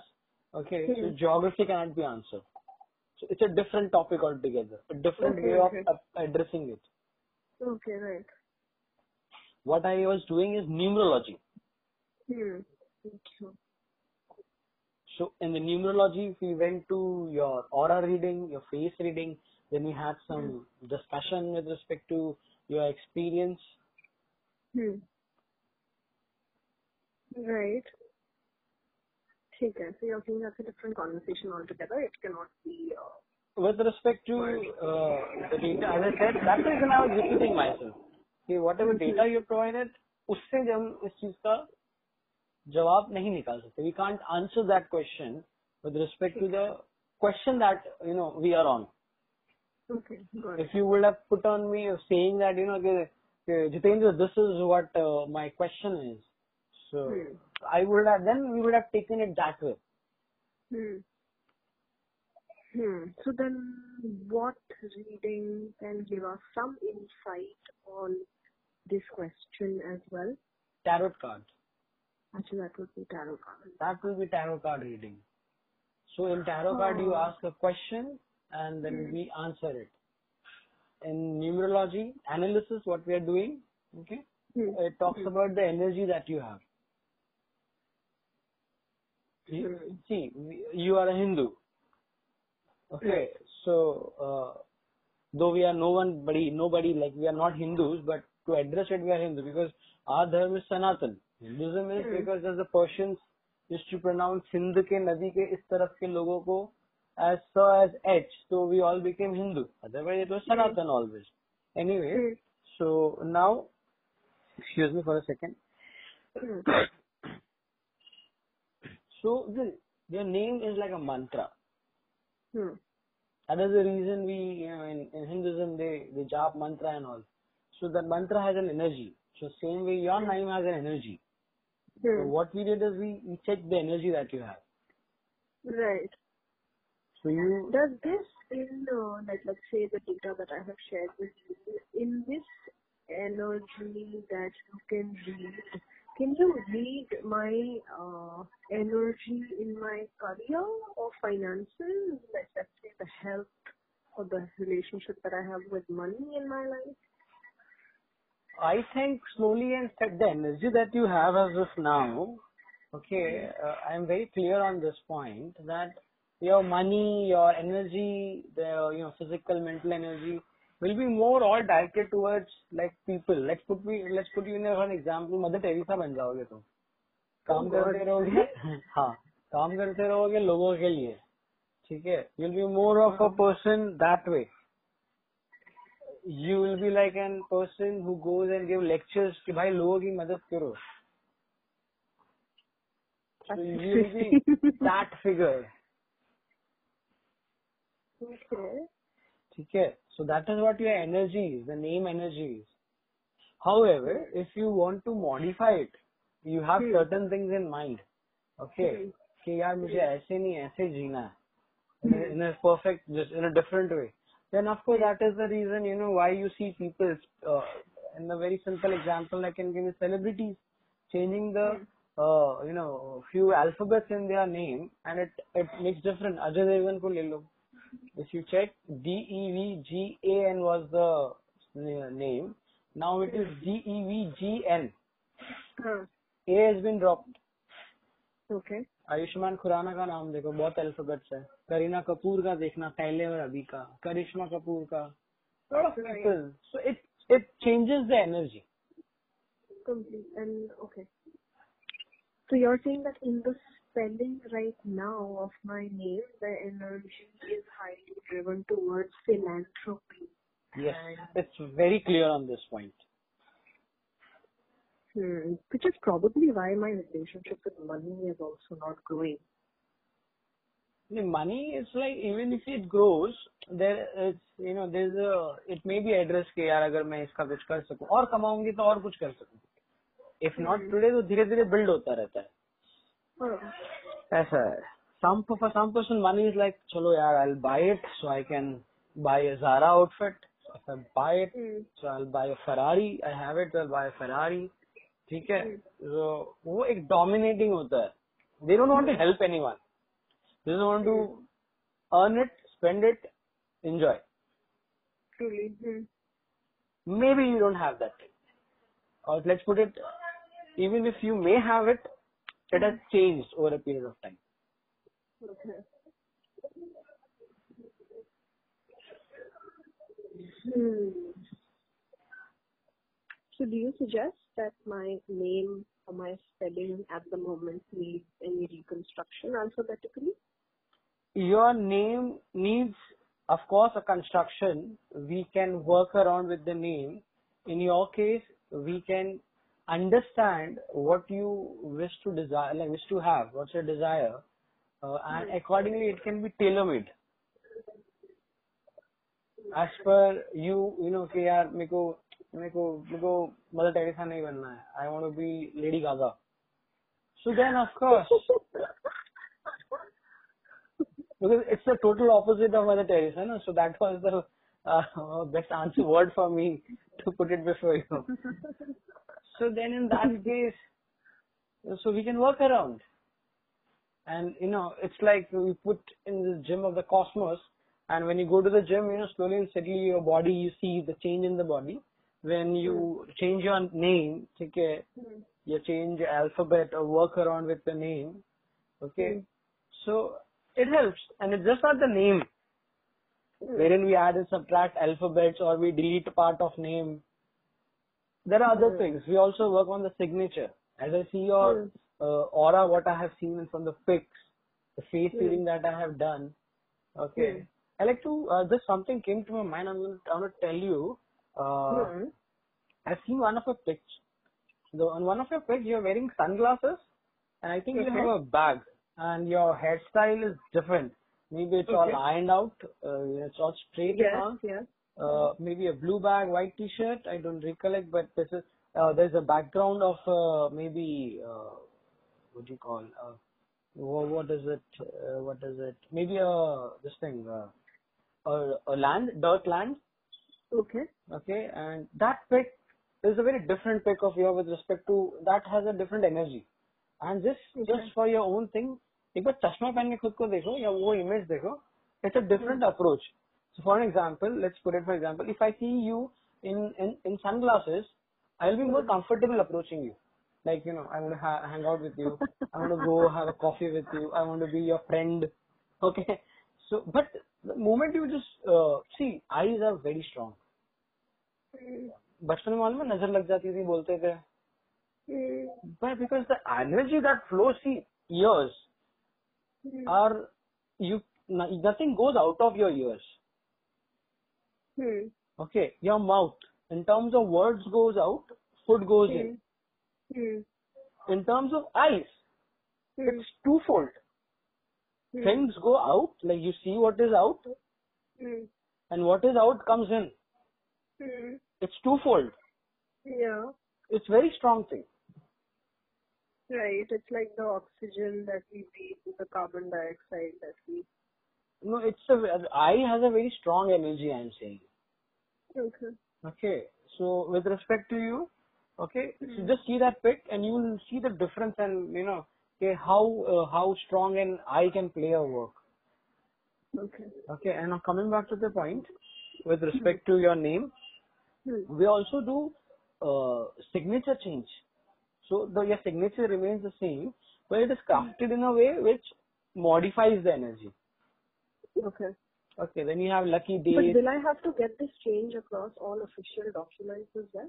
Okay, so Hmm. geography cannot be answered. So it's a different topic altogether, a different Okay, way of okay. uh, addressing it. Okay, right. What I was doing is numerology. Hmm. Okay. So in the numerology, we went to your aura reading, your face reading, then we had some discussion with respect to your experience. Hmm. Right. Okay, so you're saying that's a different conversation altogether. It cannot be. Uh, With respect to uh, the data, as I said, that's the reason I was repeating myself. कि whatever data you provided, उससे जब हम इस चीज का जवाब नहीं निकाल सकते. We can't answer that question with respect to the question that you know we are on. okay, got it. if you would have put on me of saying that, you know, okay, okay, Jitendra, this is what uh, my question is. So Hmm. I would have, then we would have taken it that way. Hmm. Hmm. So then, what reading can give us some insight on this question as well? Tarot card. Actually, that would be tarot cards. That will be tarot card reading. So in tarot card, you Oh. ask a question and then Hmm. we answer it. In numerology analysis, what we are doing, okay, Hmm. it talks about the energy that you have. You- Hmm. See, we- you are a Hindu. Okay, so uh, though we are no one, nobody, nobody like we are not Hindus, but to address it, we are Hindu because our dharma is Sanatan. Hinduism is Hmm. because as the Persians used to pronounce Hind के नदी के इस तरफ के लोगों को as so as H, so we all became Hindu. Otherwise, it was Sanatan always. Anyway, Hmm. so now, excuse me for a second. [coughs] [coughs] [coughs] So the, your name is like a mantra. Hmm. That is the reason we, you know, in, in Hinduism, they, they jap mantra and all. So that mantra has an energy. So same way your name has an energy. So Hmm. what we did is we, we checked the energy that you have. Right. So you, Does this in uh, like let's say the data that I have shared with you in this energy that you can read, can you read my uh, energy in my career or finances? Let's say the health or the relationship that I have with money in my life. I think slowly and steady, the energy that you have as of now, okay, uh, I'm very clear on this point that your money, your energy, the you know physical, mental energy will be more all directed towards like people. Let's put me, let's put you in an example. Mother Teresa बन जाओगे तुम। काम करते रहोगे? [laughs] हाँ। काम करते रहोगे लोगों के लिए। ठीक है? You will be more of a person that way you will be like an person who goes and give lectures कि भाई लोगों की मदद करो। You will be that figure ठीक है? so that is what your energy is the name energy is however if you want to modify it you have Hmm. certain things in mind okay Hmm. कि यार मुझे ऐसे नहीं ऐसे जीना है in a, in a perfect just in a different way then of course that is the reason you know why you see people uh, in a very simple example i can give you celebrities changing the uh, you know few alphabets in their name and it it makes different ajay devgan ko le lo if you check d e v g a n was the uh, name now it is d e v g n Huh. a has been dropped Okay. Ayushmann Khurrana का नाम देखो बहुत alphabets है करीना कपूर का देखना पहले और अभी का करिश्मा कपूर का lot of Right. people so it it changes the energy Complete and okay. So you're saying that in the spelling right now of my name, the energy is highly driven towards philanthropy. yes it's very clear on this point Hmm. Which is probably why my relationship with money is also not growing. the money is like even if it grows there is you know there's a it may be address के यार अगर मैं इसका कुछ कर सकूं और कमाऊंगी तो और कुछ कर सकूं if not today तो धीरे धीरे build होता रहता है Oh. ऐसा है some for some person money is like चलो यार I'll buy it so I can buy a Zara outfit If I buy it, Hmm. so I'll buy a Ferrari. I have it, so I'll buy a Ferrari. ठीक है so वो एक dominating होता है they don't want to help anyone they just want to earn it spend it enjoy Truly. Hmm. maybe you don't have that or let's put it even if you may have it it has changed over a period of time Okay. Hmm. So do you suggest that my name or my spelling at the moment needs any reconstruction alphabetically? your name needs of course a construction we can work around with the name in your case we can understand what you wish to desire like wish to have what's your desire uh, and accordingly it can be tailor made as per you you know कि यार मेरे को मेरे को मेरे को Mother Teresa नहीं बनना है I want to be Lady Gaga so then of course because it's the total opposite of Mother Teresa, no? so that was the uh, best answer word for me to put it before you. [laughs] so then in that [laughs] case, so we can work around. And you know, it's like we put in the gym of the cosmos, and when you go to the gym, you know, slowly and steadily your body, you see the change in the body. When you change your name, okay, Hmm. you change alphabet or work around with the name, okay, Hmm. so it helps, and it's just not the name wherein we add and subtract alphabets or we delete part of name. There are other Hmm. things. We also work on the signature. As I see your Hmm. uh, aura, what I have seen from the pics, the face Hmm. reading that I have done. Okay. I like to, uh, just something came to my mind. I'm going to, I'm going to tell you. Uh. I've seen one of your pics. The, on one of your pics, you're wearing sunglasses, and I think you have a bag, and your hairstyle is different. Maybe it's all ironed out, uh, it's all straight Yes, yes. Uh, maybe a blue bag, white t-shirt. I don't recollect, but this is uh, there's a background of uh, maybe uh, what do you call? Uh, what, what is it? Uh, what is it? Maybe a this thing, uh, a, a land, dirt land. Okay. Okay, and that pic is a very different pic of yours with respect to that has a different energy. And just Okay. just for your own thing, एक बार चश्मा पहन के खुद को देखो या वो image देखो it's a different approach. So for an example, let's put it for example, if I see you in in, in sunglasses, I'll be more comfortable approaching you. Like you know, I want to ha- hang out with you. I want to go have a coffee with you. I want to be your friend. Okay. So, but the moment you just uh, see, eyes are very strong. बचपन में मालूम है नजर लग जाती थी बोलते थे Hmm. but because the energy that flows see ears Hmm. are you no- nothing goes out of your ears Hmm. okay your mouth in terms of words goes out food goes in Hmm. in terms of eyes Hmm. it's twofold Hmm. things go out like you see what is out Hmm. and what is out comes in Hmm. it's twofold Yeah. it's very strong thing Right. It's like the oxygen that we breathe, the carbon dioxide that we. no it's a eye has a very strong energy i'm saying Okay. Okay. So with respect to you, okay, so Hmm. just see that pic and you will see the difference and you know, okay, how uh, how strong an eye can play a work. Okay. Okay. And now coming back to the point, with respect to your name, Hmm. we also do uh, signature change. So the your signature remains the same, but it is crafted in a way which modifies the energy. Okay. Okay. Then you have lucky days. But will I have to get this change across all official documents as well?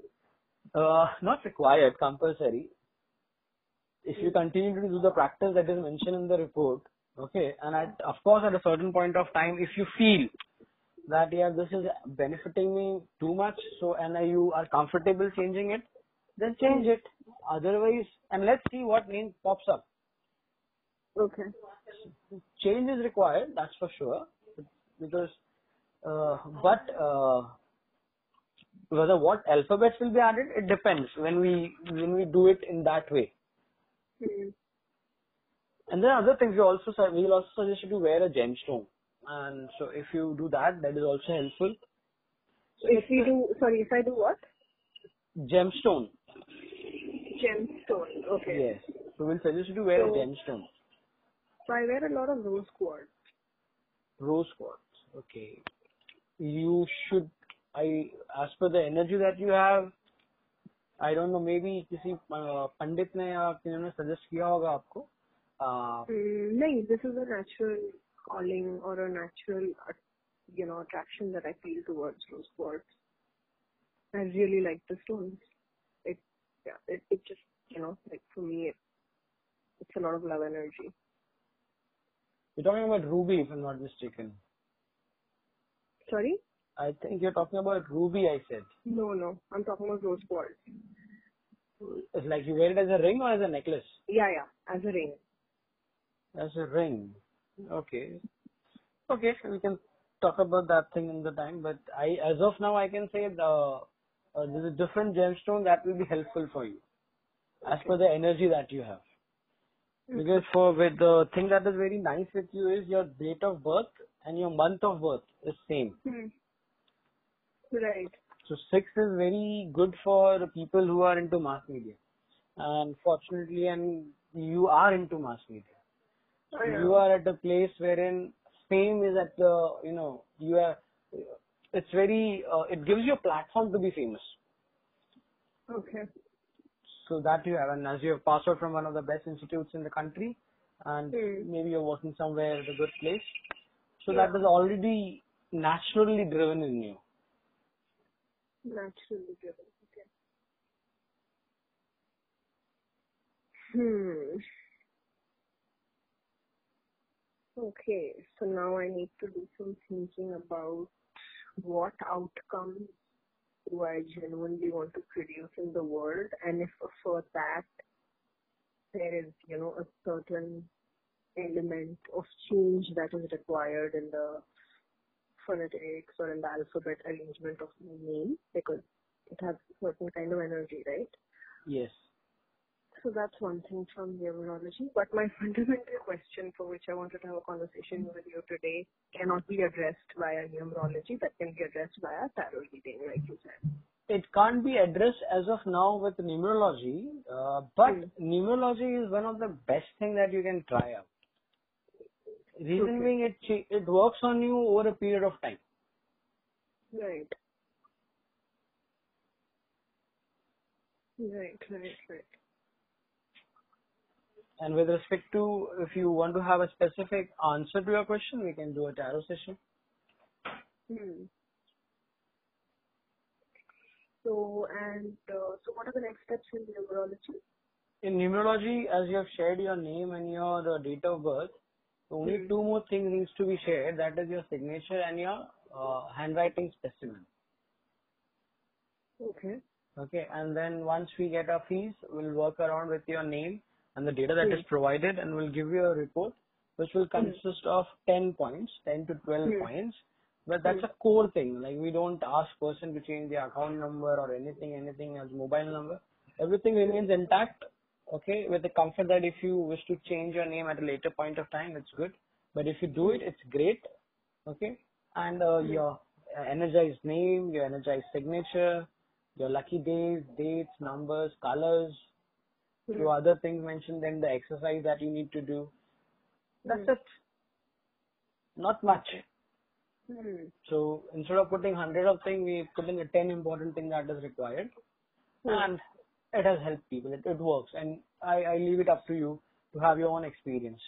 Uh, not required, compulsory. If you continue to do the practice that is mentioned in the report, okay, and at, of course at a certain point of time, if you feel that yeah, this is benefiting me too much, so and you are comfortable changing it, then change it. Otherwise, and let's see what name pops up. Okay. Change is required, that's for sure, because, uh, but uh, whether what alphabets will be added, it depends when we when we do it in that way. Hmm. And then other things we also we'll also suggest you to wear a gemstone. And so if you do that, that is also helpful. So if we do, sorry, if I do what? Gemstone. Gemstone. Okay. Yes. So we'll suggest you to wear a gemstone. So I wear a lot of rose quartz. Rose quartz. Okay. You should, I, as per the energy that you have, I don't know, maybe किसी uh, पंडित ने या किसी ने suggest किया होगा आपको. Uh, Mm, no, this is a natural calling or a natural, uh, you know, attraction that I feel towards rose quartz. I really like the stones. It, yeah, it, it just, you know, like for me, it, it's a lot of love energy. you're talking about ruby, if I'm not mistaken. Sorry? I think you're talking about ruby, I said. No, no, I'm talking about rose quartz. It's like you wear it as a ring or as a necklace? Yeah, yeah, as a ring. As a ring. Okay. Okay, we can talk about that thing in the time, but I, as of now, I can say the, uh, there's a different gemstone that will be helpful for you, as per the energy that you have. Because for with the thing that is very nice with you is your date of birth and your month of birth is same. Hmm. Right. So six is very good for people who are into mass media, and fortunately, and you are into mass media. Know. you are at a place wherein fame is at the you know you are it's very uh, it gives you a platform to be famous Okay. so that you have and as you have passed out from one of the best institutes in the country and Hmm. maybe you're working somewhere at a good place so Yeah. that is already naturally driven in you Naturally driven. Okay. Hmm. Okay, so now I need to do some thinking about what outcomes do I genuinely want to produce in the world, and if for that there is, you know, a certain element of change that is required in the phonetics or in the alphabet arrangement of my name, because it has certain kind of energy, right? yes So that's one thing from numerology. But my [laughs] fundamental question for which I wanted to have a conversation with you today cannot be addressed via numerology. That can be addressed via tarot reading, like you said. it can't be addressed as of now with numerology uh, but Hmm. numerology is one of the best thing that you can try out reason Okay. being it it works on you over a period of time Right. Right, right, right. And with respect to if you want to have a specific answer to your question, we can do a tarot session. Hmm. So, and uh, so what are the next steps in numerology? In numerology, as you have shared your name and your uh, date of birth, only Hmm. two more things needs to be shared. That is your signature and your uh, handwriting specimen. Okay. Okay, and then once we get our fees, we'll work around with your name and the data that Hmm. is provided, and we'll give you a report which will consist of 10 points, 10 to 12 Hmm. points. But that's a core thing. Like we don't ask person to change the account number or anything, anything as mobile number. Everything remains intact. Okay, with the comfort that if you wish to change your name at a later point of time, it's good. But if you do it, it's great. Okay, and uh, your uh, energized name, your energized signature, your lucky days, dates, numbers, colors, few other things mentioned, then the exercise that you need to do. That's it. Not much. Hmm. So instead of putting hundred of things, we put in the ten important thing that is required, and it has helped people. It, it works, and I, I leave it up to you to have your own experience.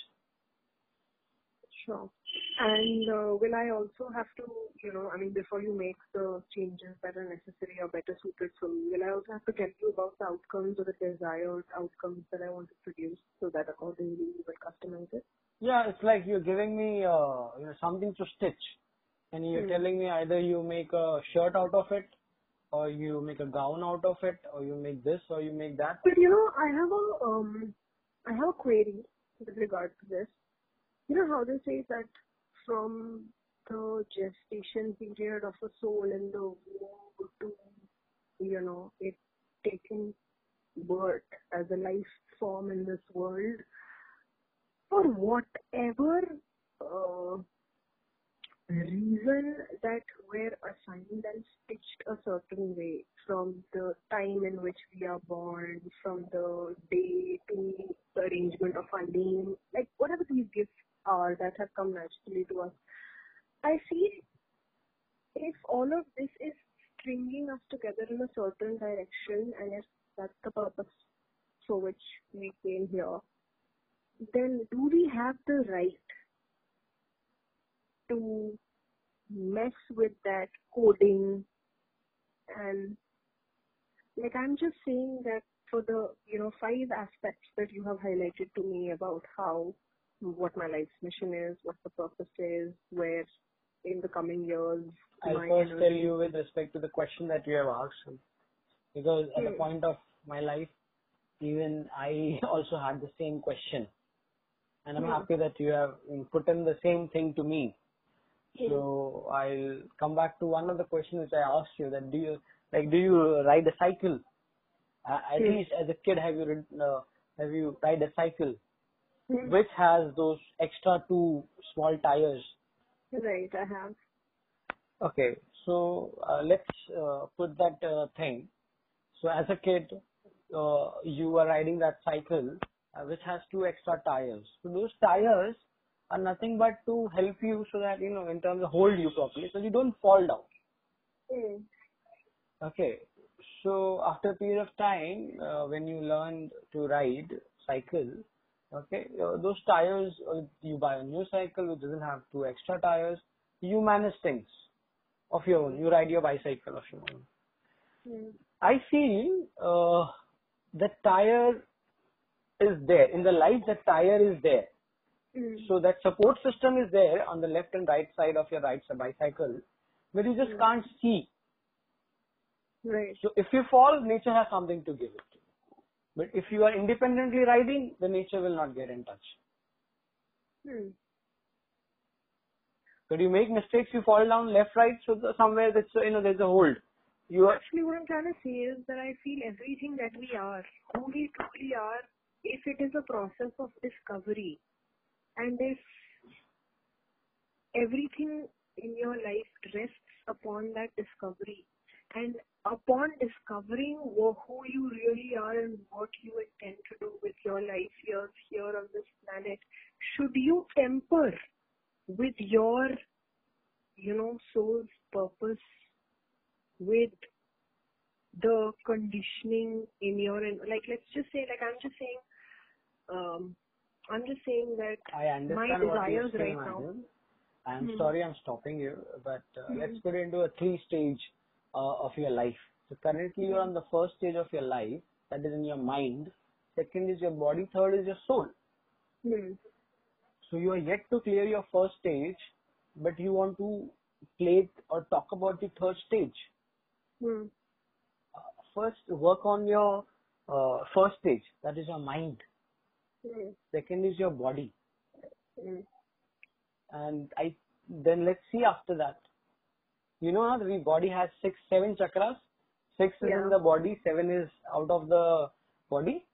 Sure. And uh, will I also have to, you know, I mean, before you make the changes that are necessary or better suited for me, will I also have to tell you about the outcomes or the desired outcomes that I want to produce so that accordingly you will customize it? Yeah, it's like you're giving me uh, you know something to stitch, and you're Hmm. telling me either you make a shirt out of it, or you make a gown out of it, or you make this, or you make that. But you know, I have a um, I have a query with regard to this. You know how they say that from the gestation period of a soul in the womb to, you know, it taking birth as a life form in this world, for whatever uh, reason that we're assigned and stitched a certain way from the time in which we are born, from the day to the arrangement of our name, like whatever these gifts are that have come naturally to us, I feel if all of this is stringing us together in a certain direction and if that's the purpose for which we came here, then do we have the right to mess with that coding and like I'm just saying that for the you know five aspects that you have highlighted to me about how what my life's mission is, what the purpose is, where in the coming years I'll first tell you with respect to the question that you have asked, because at the Hmm. point of my life, even I [laughs] also had the same question, and I'm Hmm. happy that you have put in the same thing to me. So I'll come back to one of the questions which I asked you. That do you like do you ride a cycle? Uh, at Hmm. least as a kid, have you ridden, uh, have you ride a cycle Hmm. which has those extra two small tires? right, I have. Okay, so uh, let's uh, put that uh, thing. So as a kid, uh, you were riding that cycle uh, which has two extra tires. So those tires are nothing but to help you so that you know in terms of hold you properly, so you don't fall down. Hmm. Okay. So after a period of time, uh, when you learn to ride cycle, okay, uh, those tires, uh, you buy a new cycle which doesn't have two extra tires, you manage things of your own. You ride your bicycle of your own. Hmm. I feel uh, the tire is there. In the life, the tire is there. Hmm. So that support system is there on the left and right side of your right bicycle, but you just Hmm. can't see. Right. So if you fall, nature has something to give it to you. But if you are independently riding, the nature will not get in touch. Hmm. But you make mistakes, you fall down left, right, so somewhere that's you know there's a hold. You are Actually, what I'm trying to say is that I feel everything that we are, who we truly are, if it is a process of discovery, and if everything in your life rests upon that discovery, and upon discovering who you really are and what you intend to do with your life here, here on this planet, should you temper with your, you know, soul's purpose with the conditioning in your like let's just say like I'm just saying um I'm just saying that I understand what desires saying, right now. I'm Hmm. sorry I'm stopping you, but uh, Hmm. let's put it into a three stage uh, of your life. So currently you're on the first stage of your life, that is in your mind. Second is your body. Third is your soul. hmm. So you are yet to clear your first stage, but you want to play or talk about the third stage. Hmm. Uh, first, work on your uh, first stage, that is your mind. Mm. Second is your body. Mm. And I then let's see after that. You know how the body has six, seven chakras. Six yeah. is in the body, seven is out of the body.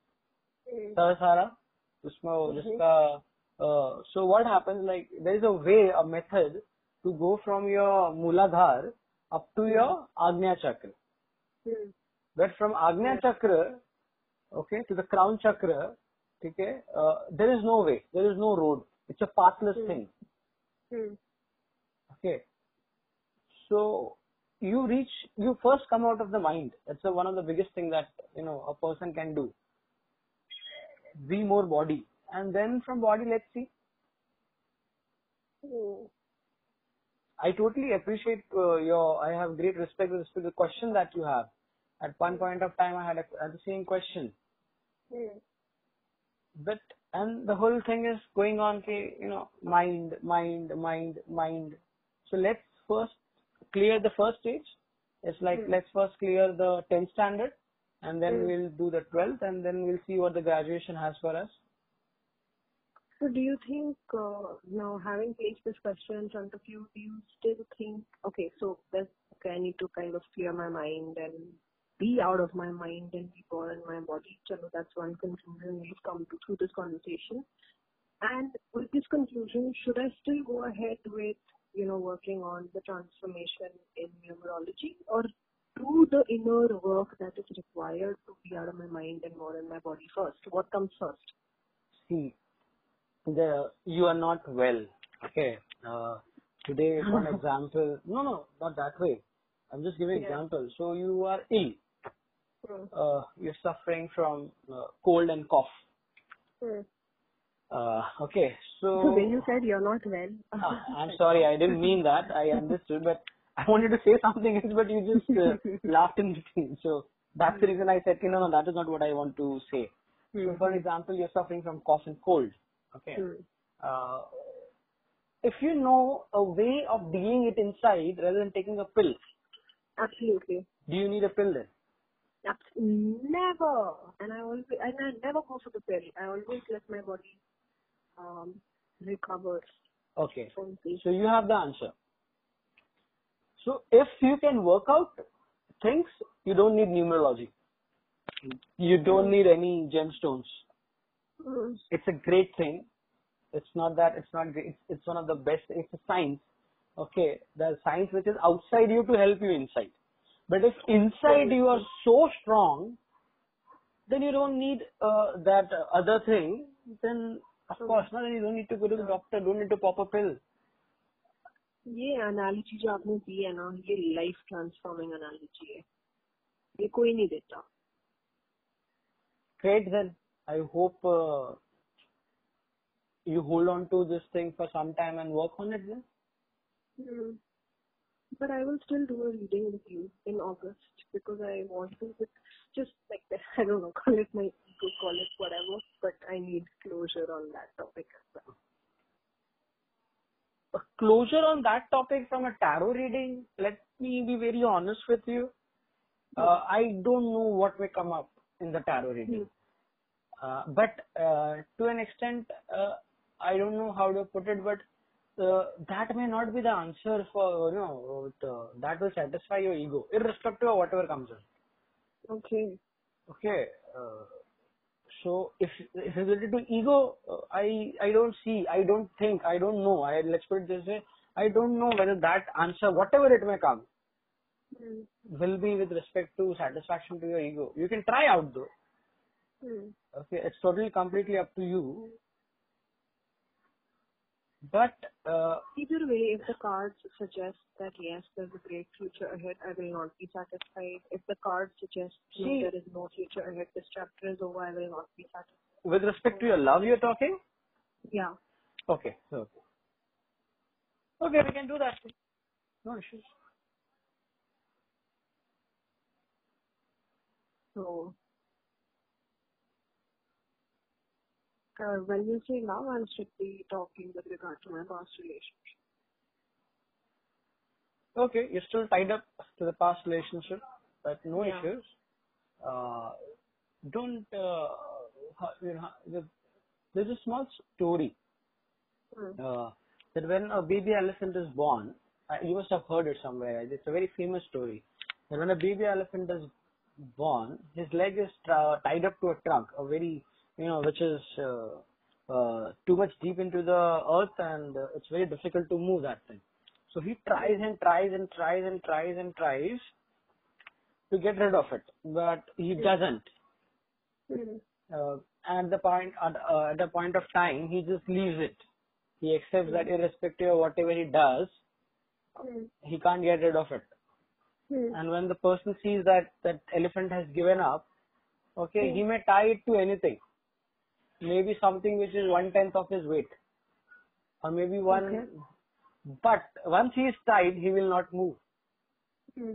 Mm. Sahasrara. Mm-hmm. Uh, so what happens like there is a way a method to go from your muladhar up to mm. your agnya chakra mm. but from agnya chakra okay to the crown chakra okay, uh, there is no way, there is no road. It's a pathless Hmm. thing. Hmm. Okay. So you reach, you first come out of the mind. That's one of the biggest thing that you know a person can do. Be more body, and then from body, let's see. Hmm. I totally appreciate uh, your. I have great respect with respect to the question that you have. At one point of time, I had, a, I had the same question. But and the whole thing is going on. Okay, you know, mind, mind, mind, mind. So let's first clear the first stage. It's like Hmm. let's first clear the 10th standard, and then Hmm. we'll do the 12th, and then we'll see what the graduation has for us. So do you think uh, now having placed this question in front of you, do you still think okay, so that's okay, I need to kind of clear my mind and be out of my mind and be born in my body. Chalo, that's one conclusion we've come to through this conversation. And with this conclusion, should I still go ahead with you know, working on the transformation in numerology or do the inner work that is required to be out of my mind and more in my body first? What comes first? See, the you are not well. Okay. Uh, today, for [laughs] example, no, no, not that way. I'm just giving Yeah. example. So you are ill. Hmm. Uh, you're suffering from uh, cold and cough. Hmm. Uh, okay. So So when you said you're not well, [laughs] Ah, [laughs] I'm sorry, I didn't mean that. I understood, but I wanted to say something else, but you just uh, [laughs] laughed in between. So that's the reason I said, no, no, that is not what I want to say. So, for example, you're suffering from cough and cold. Okay. Hmm. Uh, if you know a way of dealing it inside rather than taking a pill, absolutely. do you need a pill then? Abs- Never. And I always, and I never go for the pill. I always let my body um, recover. Okay. So you have the answer. So if you can work out things, you don't need numerology. You don't need any gemstones. Hmm. It's a great thing. It's not that it's not great. It's, it's one of the best. It's a science. Okay, the science which is outside you to help you inside. But if inside you are so strong, then you don't need uh, that uh, other thing. Then of course, no, then you don't need to go to the doctor. Don't need to pop a pill. ये analogy जो आपने दी है ना ये life transforming analogy है ये कोई नहीं देता Great then. I hope uh, you hold on to this thing for some time and work on it then. Hmm. But I will still do a reading with you in August because I want to just like that. [laughs] I don't know, call it my ego, call it whatever, but I need closure on that topic as well. a closure on that topic from a tarot reading, let me be very honest with you. Uh, I don't know what may come up in the tarot reading. Uh, but uh, to an extent, uh, I don't know how to put it, but that may not be the answer for, you know, uh, that will satisfy your ego, irrespective of whatever comes in. Okay. Okay. Uh, so if if it's related to ego, uh, I I don't see, I don't think, I don't know. I let's put it this way, I don't know whether that answer, whatever it may come, Hmm. will be with respect to satisfaction to your ego. You can try out though. Hmm. Okay, it's totally completely up to you. But uh, Either way, if the cards suggest that yes, there's a great future ahead, I will not be satisfied. If the cards suggest no, See- there is no future ahead, this chapter is over, I will not be satisfied. with respect to your love, you're talking. Yeah. Okay. Okay. Okay, we can do that. No issues. So, when you say love, I should be talking with regard to my past relationship. Okay, you're still tied up to the past relationship, but no Yeah. issues. Uh, don't, uh, you know, there's a small story Hmm. uh, that when a baby elephant is born, uh, you must have heard it somewhere. It's a very famous story. That when a baby elephant is born, his leg is tra- tied up to a trunk, a very, you know, which is uh, uh, too much deep into the earth, and uh, it's very difficult to move that thing. So he tries and tries and tries and tries and tries to get rid of it, but he doesn't. Hmm. Uh, at the point at, uh, at the point of time, he just leaves it. He accepts that irrespective of whatever he does, Hmm. he can't get rid of it. Hmm. And when the person sees that that elephant has given up, okay, he may tie it to anything. Maybe something which is one tenth of his weight, or maybe one. Okay. But once he is tied, he will not move Hmm.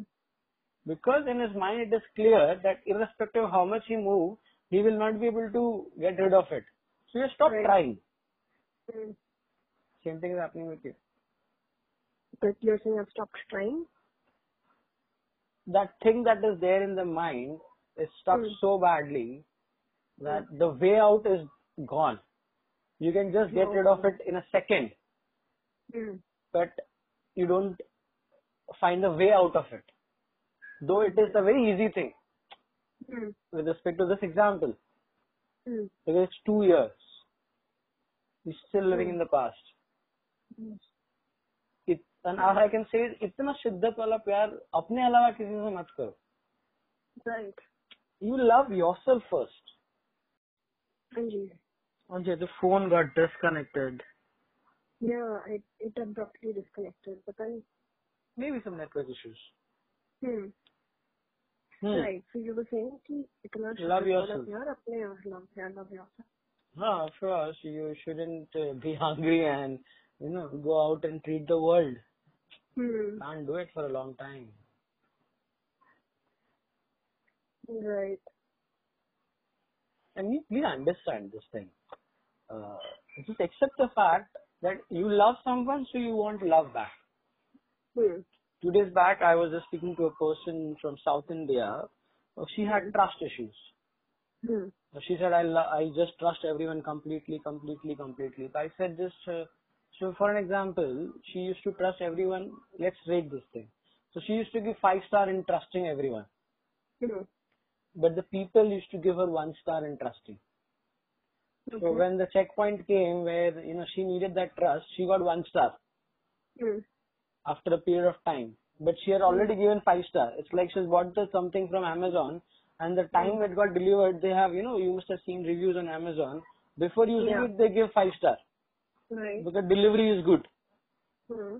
because in his mind it is clear that irrespective of how much he moves, he will not be able to get rid of it. So you stop Right. trying. Hmm. Same thing is happening with you. But you're saying I've stopped trying? That thing that is there in the mind is stuck Hmm. so badly that the way out is gone. You can just get rid of it in a second, Hmm. but you don't find a way out of it. Though it is a very easy thing Hmm. with respect to this example, Hmm. because it's two years. You're still living in the past. Hmm. It and or I can say इतना शिद्दत वाला प्यार अपने अलावा किसी से मत करो Right. you love yourself first And you. Anjay, the phone got disconnected. Yeah, it, it abruptly disconnected. But then... Maybe some network issues. Hmm. hmm. Right. So you were saying ki itna love yourself. Yaar, apne love, yaar, love yourself. Huh, of course. You shouldn't uh, be [laughs] hungry and, you know, go out and treat the world. Hmm. Do it for a long time. Right. And you please understand this thing. Uh, just accept the fact that you love someone, so you want love back. Hmm. Two days back, I was just speaking to a person from South India. Uh, She had trust issues. Hmm. Uh, She said, I, lo- I just trust everyone completely, completely, completely. So I said this, uh, so for an example, she used to trust everyone. Let's rate this thing. So she used to give five star in trusting everyone. Hmm. But the people used to give her one star in trusting. So Okay. when the checkpoint came where, you know, she needed that trust, she got one star Hmm. after a period of time. But she had already given five star. It's like she's bought the something from Amazon and the time it got delivered, they have, you know, you must have seen reviews on Amazon. Before using Yeah. it, they give five star Right. because delivery is good. Hmm.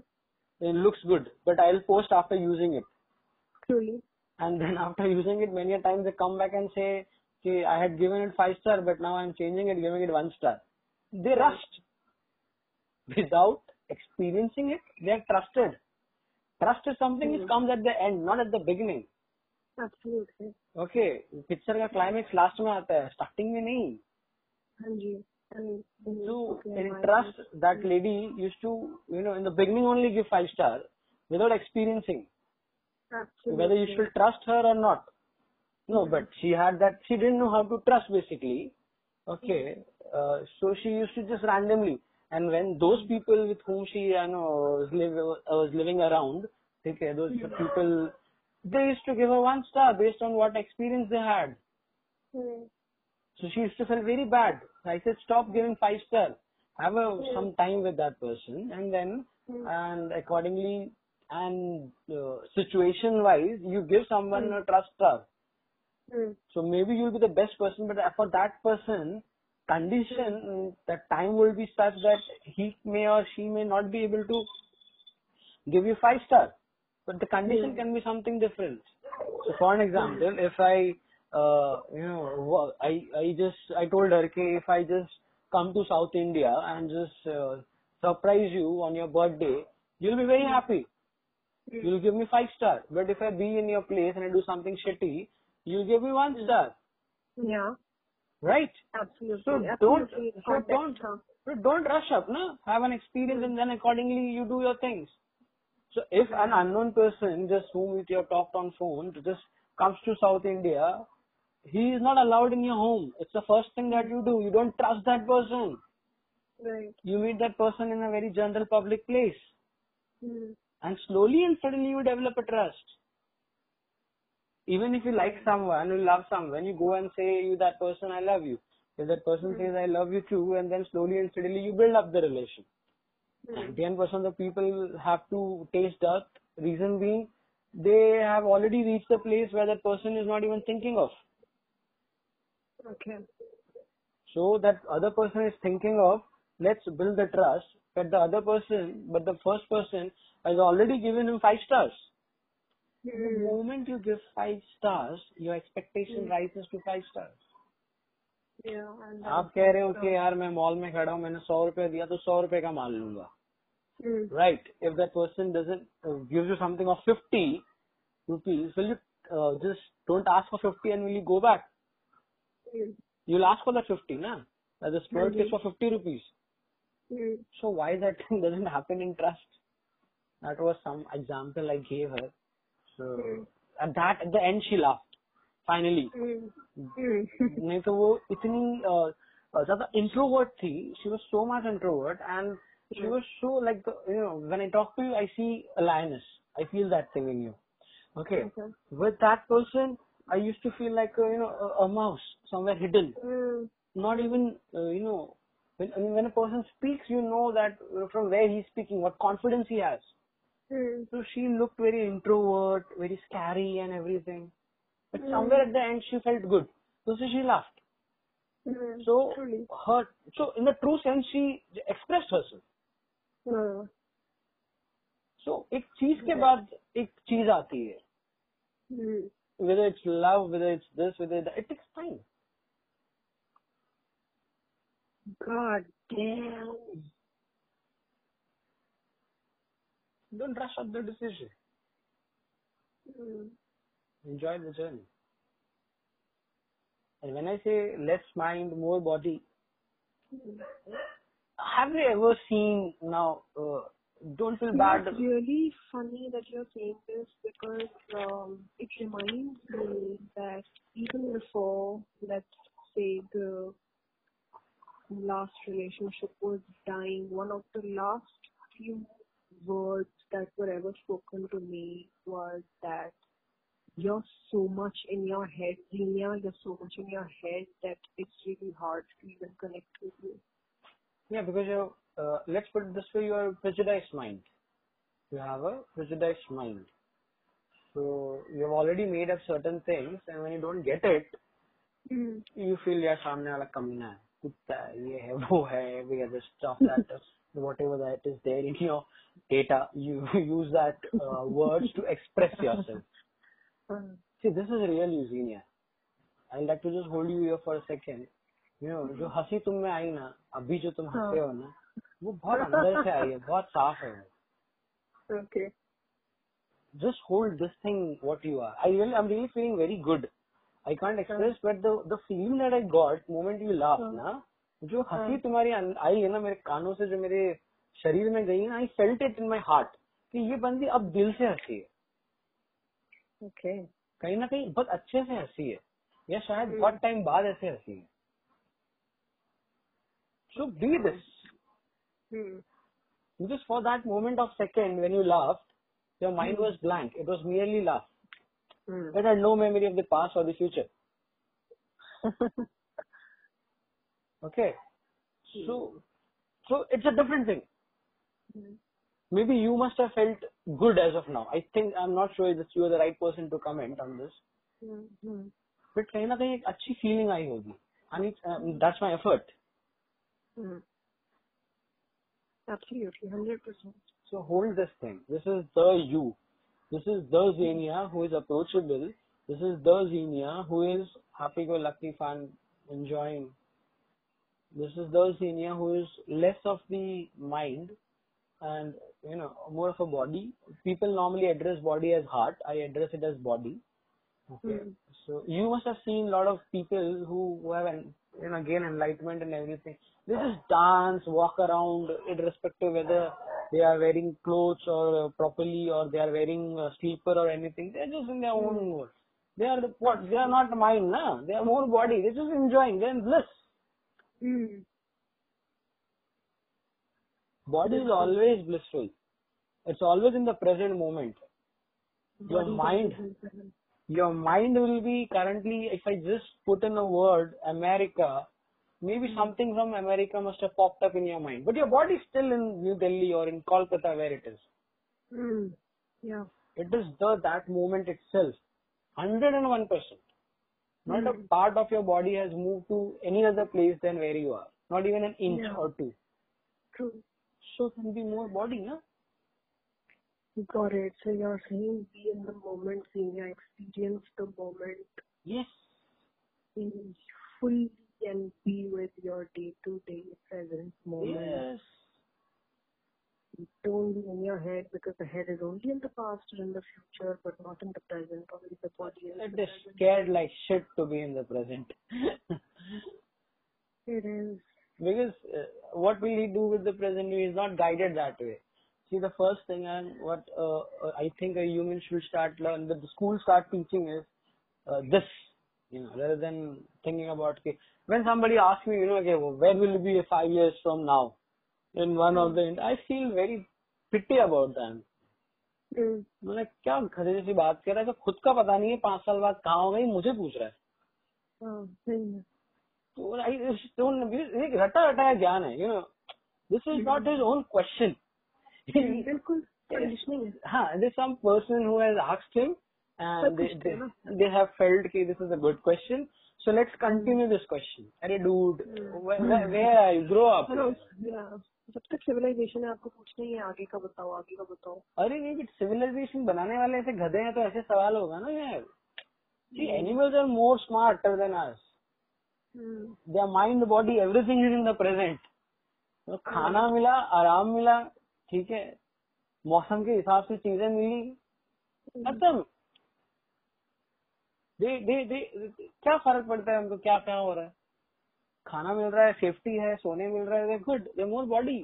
It looks good, but I'll post after using it. Truly. And then [laughs] after using it, many a times they come back and say, okay, I had given it five star, but now I'm changing it, giving it one star. They rushed. Without experiencing it, they are trusted. Trust is something which comes at the end, not at the beginning. Absolutely. Okay, picture का climax last में आता है starting में नहीं हाँ जी. And So okay, in my- trust, that lady used to, you know, in the beginning only give five star without experiencing Absolutely. whether you should trust her or not. No, but she had that, she didn't know how to trust basically. Okay, uh, so she used to just randomly. And when those people with whom she, you know, was, live, was living around, okay, those people, they used to give her one star based on what experience they had. Hmm. So she used to feel very bad. I said, stop giving five star. Have a, some time with that person, and then, and accordingly, and uh, situation wise, you give someone a trust star. Hmm. So maybe you'll be the best person, but for that person, condition that time will be such that he may or she may not be able to give you five star. But the condition can be something different. So for an example, if I, uh, you know, I, I just, I told her, okay, if I just come to South India and just uh, surprise you on your birthday, you'll be very happy. You'll give me five star. But if I be in your place and I do something shitty, you'll give me one star. Yeah. Right? Absolutely. So don't, so don't, so don't rush up, no? Have an experience and then accordingly you do your things. So if an unknown person just whom you have talked on phone just comes to South India, he is not allowed in your home. It's the first thing that you do. You don't trust that person. Right. You meet that person in a very general public place. Hmm. And slowly and suddenly you develop a trust. Even if you like someone, you love someone, when you go and say you that person I love you. If that person hmm. says I love you too, and then slowly and steadily you build up the relation. Hmm. Ninety-nine percent of the people have to taste that. Reason being, they have already reached the place where that person is not even thinking of. Okay. So that other person is thinking of, let's build the trust. But the other person, but the first person has already given him five stars. The moment you give five stars, your expectation rises to five stars. Yeah. And आप कह रहे हो कि यार मैं mall में खड़ा हूँ मैंने सौ रुपए दिया तो सौ रुपए का माल लूंगा Hmm. right if that person doesn't uh, gives you something of 50 rupees will you uh, just don't ask for 50 and will you go back Hmm. you'll ask for that 50 na that this product is for 50 rupees Hmm. so why that thing doesn't happen in trust that was some example i gave her so at that at the end she laughed finally Hmm. Hmm. नहीं तो वो इतनी uh, uh, ज्यादा introvert थी she was so much introvert and she was so like you know when I talk to you I C a lioness I feel that thing in you okay Okay. With that person I used to feel like you no a mouse somewhere hidden Hmm. not even uh, you know when I mean, when a person speaks you know that uh, from where he's speaking what confidence he has Mm. So she looked very introvert, very scary and everything. But Mm. somewhere at the end she felt good. So she laughed. Mm. So Truly. her, so in the true sense she expressed herself. Uh, So एक चीज के बाद एक चीज आती है. mm. Whether it's love, whether it's this, whether that, it takes time. God damn. Don't rush up the decision. Mm. Enjoy the journey. And when I say less mind, more body, Mm. have you ever seen now? Uh, don't feel bad. It's really funny that you're saying this because um, it reminds me that even before, let's say, the last relationship was dying, one of the last few words that were ever spoken to me was that you're so much in your head, Zenia, you're so much in your head that it's really hard to even connect with you. Yeah, because you're, uh, let's put it this way, you're a prejudiced mind. You have a prejudiced mind. So you've already made up certain things and when you don't get it, Mm. you feel यार सामने वाला कमीना है कुत्ता है ये है वो है every other stuff that is whatever that is there in your data you [laughs] use that uh, words to express yourself [laughs] Uh, see this is real Eugenia I'd like to just hold you here for a second you know जो हंसी तुम में आई ना अभी जो तुम हंसे हो ना वो बहुत अंदर से आई है बहुत साफ है okay. just hold this thing what you are I really I'm really feeling very good I can't express but the the feeling that I got moment you laughed हाँ. ना जो हाँ। हँसी तुम्हारी आई है ना मेरे कानों से जो मेरे शरीर में गई I felt it in my heart कि ये बंदी अब दिल से हँसी है। ओके। okay. कहीं ना कहीं बहुत अच्छे से हँसी है या शायद हम्म। बहुत टाइम बाद ऐसे हँसी है। So be this just for that moment of second when you laugh your mind was blank it was nearly laugh but I no memory of the past और the future or the future okay so so it's a different thing Hmm. maybe you must have felt good as of now i think i'm not sure that you are the right person to comment on this Hmm. Hmm. but कहीं ना कहीं एक अच्छी feeling आई होगी and it's um, that's my effort Hmm. Absolutely, hundred percent. so hold this thing this is the you this is the Xenia who is approachable this is the Xenia who is happy go lucky fun enjoying this is the Xenia who is less of the mind and you know more of a body. People normally address body as heart. I address it as body. Okay. Hmm. so you must have seen a lot of people who, who have an, you know gain enlightenment and everything. They just dance walk around irrespective whether they are wearing clothes or uh, properly or they are wearing uh, sleeper or anything. They're just in their own world. They are the, what? They are not mind na? They are more body. They're just enjoying. They're in bliss Hmm. body is always blissful. It's always in the present moment. Your Body mind your mind will be currently if i just put in a word america maybe something from america must have popped up in your mind. But your body is still in new delhi or in kolkata where it is. Hmm. Yeah. it is the that moment itself. 101% not a Hmm. part of your body has moved to any other place than where you are not even an inch Yeah. or two True. so can be more body huh? Got it. So you're saying be in the moment, Xenia, experience the moment yes in fully and be with your day-to-day present moment. yes Don't be in your head because the head is only in the past or in the future, but not in the present. Only the body is. it is scared like shit to be in the present [laughs] It is. because uh, what will he do with the present he is not guided that way see the first thing and what uh, uh, i think a human should start learn that the school start teaching is uh, this you know rather than thinking about okay, when somebody asks me you know okay well, where will you be five years from now in one of the i feel very pity about them Hmm. मैंने क्या खड़े जैसी बात कर रहा है तो खुद का पता नहीं है पाँच साल बाद कहाँ हो गई मुझे पूछ रहा है Oh, है. तो एक रटा रटाया ज्ञान है you know this is not his own question बिल्कुल है there's some person who has asked him and they, they, they have felt okay, this is a good question. So let's continue this question. अरे dude, where, where, where are you? Grow up. Hello जब तक civilisation है आपको पूछना ही है आगे का बताओ आगे का बताओ। अरे नहीं बट सिविलाइजेशन बनाने वाले ऐसे गधे हैं तो ऐसे सवाल होगा ना यार। See, animals are more smarter than us. Hmm. Their mind, body, everything is in the present. तो खाना मिला आराम मिला ठीक है। मौसम के हिसाब से चीज़ें मिली। खत्म। दे दे दे क्या फ़र्क पड़ता है हमको? क्या क्या हो रहा है? खाना मिल रहा है सेफ्टी है सोने मिल रहा है good they more body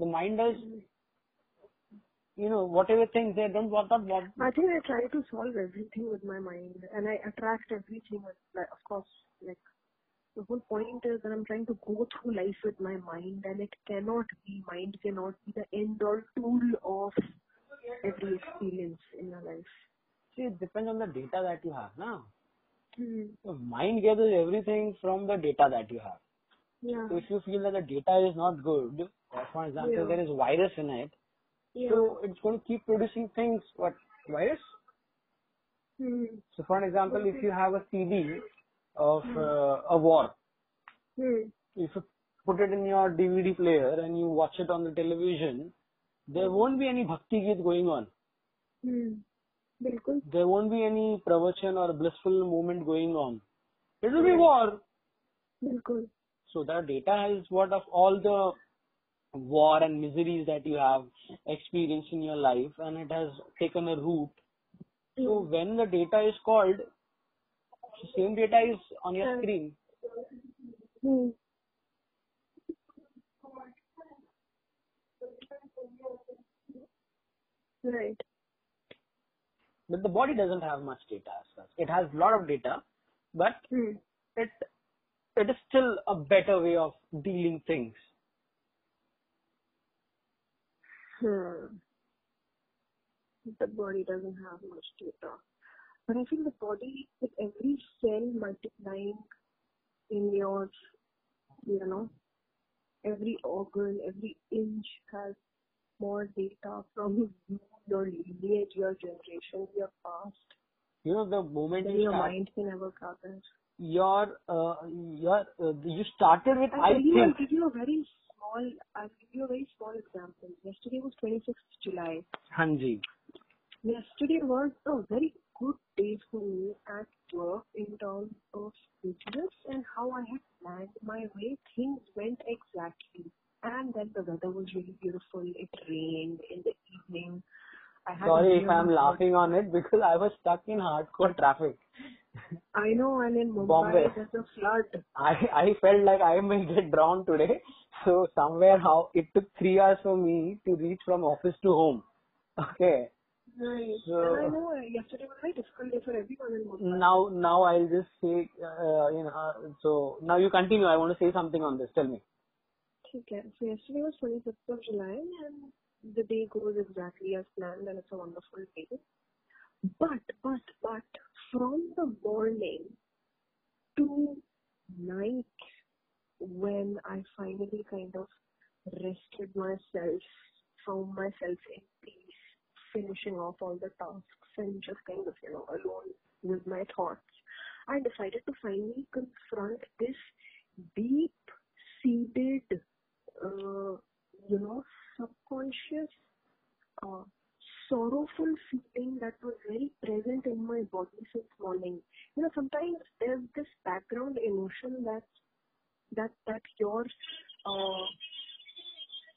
the mind does you know whatever things they don't want not want I think I try to solve everything with my mind and I attract everything with, like, of course, like, the whole point is that I'm trying to go through life with my mind and it cannot be, mind cannot be the end all tool of every experience in your life. see it depends on the data that you have now Hmm. so mind gathers everything from the data that you have Yeah. So if you feel that the data is not good, for example, yeah. there is virus in it, yeah. so it's going to keep producing things. What virus? Hmm. So for example, okay. if you have a CD of hmm. uh, a war, hmm. if you put it in your DVD player and you watch it on the television, there won't be any bhakti geet going on. Bilkul. There won't be any pravachan or blissful moment going on. It will be war. Bilkul so that data is what of all the war and miseries that you have experienced in your life and it has taken a root so when the data is called the same data is on your screen Hmm. Right. but the body doesn't have much data as such it has a lot of data but Hmm. it it is still a better way of dealing things Hmm. The body doesn't have much data. But I feel the body, with every cell multiplying in your, you know, every organ, every inch has more data from you, [laughs] your lineage, your generation, your past, you know the moment you your start mind can ever gather. Your uh, your uh, you started with I'll I'll think give you a very small, I'll give you a very small example. Yesterday was 26th July. hanji Yesterday was a very good day for me at work in terms of business and how I had planned my way. Things went exactly. And then the weather was really beautiful. It rained in the evening. I had sorry if i'm laughing on it because i was stuck in hardcore traffic I know, and in Mumbai Bombay. there's a flood. I I felt like I may get drowned today. So somewhere how it took three hours for me to reach from office to home. Okay. Right. So- and I know uh, yesterday was a very difficult day for everyone in Mumbai. Now now I'll just say uh, you know uh, so now you continue. I want to say something on this. Tell me. Okay. So yesterday was 25th of July and the day goes exactly as planned and it's a wonderful day. But, but, but from the morning to night when I finally kind of rested myself, found myself in peace, finishing off all the tasks and just kind of, you know, alone with my thoughts, I decided to finally confront this deep seated, uh, you know, subconscious, uh, sorrowful feeling that was very present in my body since morning. You know, sometimes there's this background emotion that that that you're uh,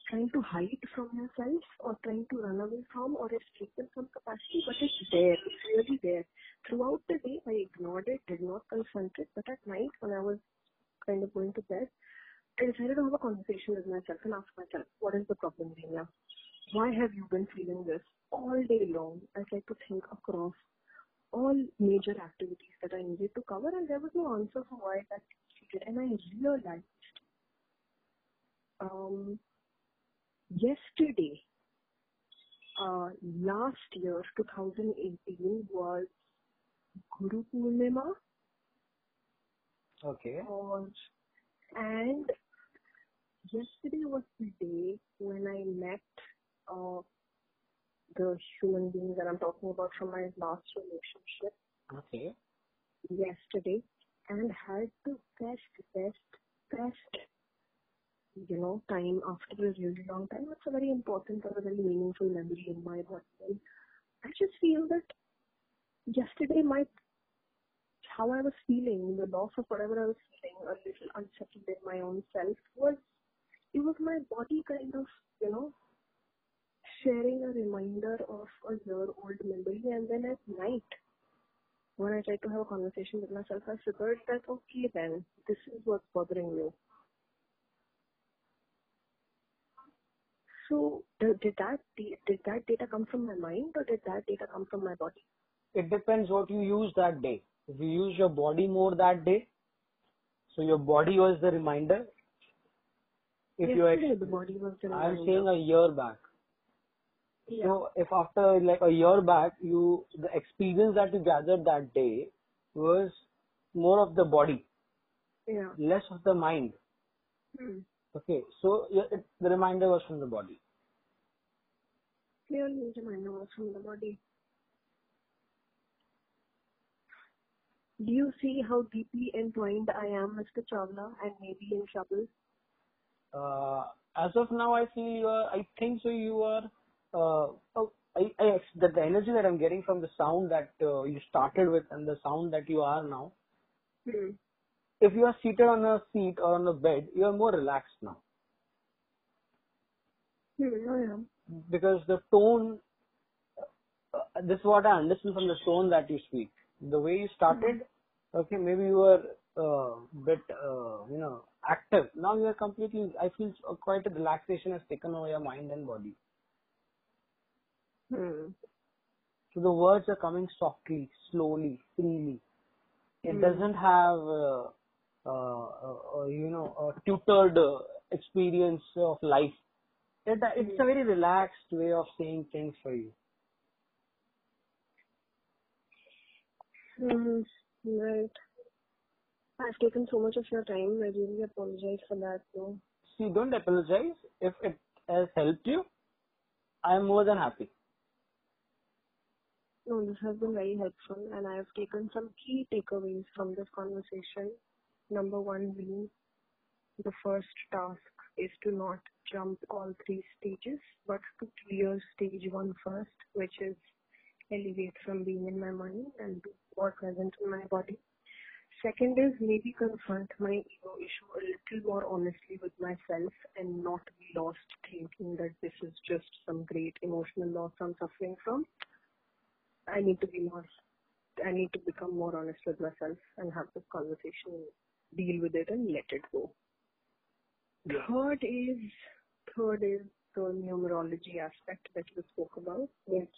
trying to hide from yourself or trying to run away from or escape in some capacity, but it's there. It's really there. Throughout the day, I ignored it, did not confront it, but at night when I was kind of going to bed, I decided to have a conversation with myself and ask myself, what is the problem, Dania? Why have you been feeling this all day long? I tried to think across all major activities that I needed to cover, and there was no answer for why that succeeded. And I realized um, yesterday, uh, last year, 2018, was Guru Purnima, Okay. or and yesterday was the day when I met uh, the human being that I'm talking about from my last relationship Okay. yesterday and had the best, best, best, you know, time after a really long time. It's a very important or a very meaningful memory in my body. I just feel that yesterday my how I was feeling, the loss of whatever I was feeling, a little unsettled in my own self was it was my body kind of, you know, sharing a reminder of a year old memory and then at night when I try to have a conversation with myself, I figured that okay then, this is what's bothering you. So did did that did that data come from my mind or did that data come from my body? It depends what you use that day. If you use your body more that day, so your body was the reminder. If you ex- the body was the I'm saying a year back. Yeah. So if after like a year back, you the experience that you gathered that day was more of the body, yeah. less of the mind. Hmm. Okay, so yeah, it, the reminder was from the body. Clearly the reminder was from the body. Do you see how deeply entwined I am, Mr. Chawla, and maybe in trouble? Uh, as of now, I feel you are. I think so. You are. Uh, oh, I, I the, the energy that I'm getting from the sound that uh, you started with and the sound that you are now. Hmm. If you are seated on a seat or on a bed, you are more relaxed now Hmm, because the tone. Uh, this is what I understand from the tone that you speak. The way you started, okay, maybe you were uh, bit, uh, you know, active. Now you are completely. I feel uh, quite a relaxation has taken over your mind and body. Hmm. So the words are coming softly, slowly, freely. It Hmm. doesn't have, uh, uh, uh, you know, a tutored uh, experience of life. It, it's a very relaxed way of saying things for you. Hmm. Right. I've taken so much of your time. I really apologize for that. No. See, don't apologize. If it has helped you, I am more than happy. No, this has been very helpful, and I have taken some key takeaways from this conversation. Number one being the first task is to not jump all three stages, but to clear stage one first, which is elevate from being in my mind and be more present in my body. Second is maybe confront my ego issue a little more honestly with myself and not be lost thinking that this is just some great emotional loss I'm suffering from. I need to be more, I need to become more honest with myself and have this conversation, deal with it and let it go. Yeah. Third is, third is the numerology aspect that you spoke about, which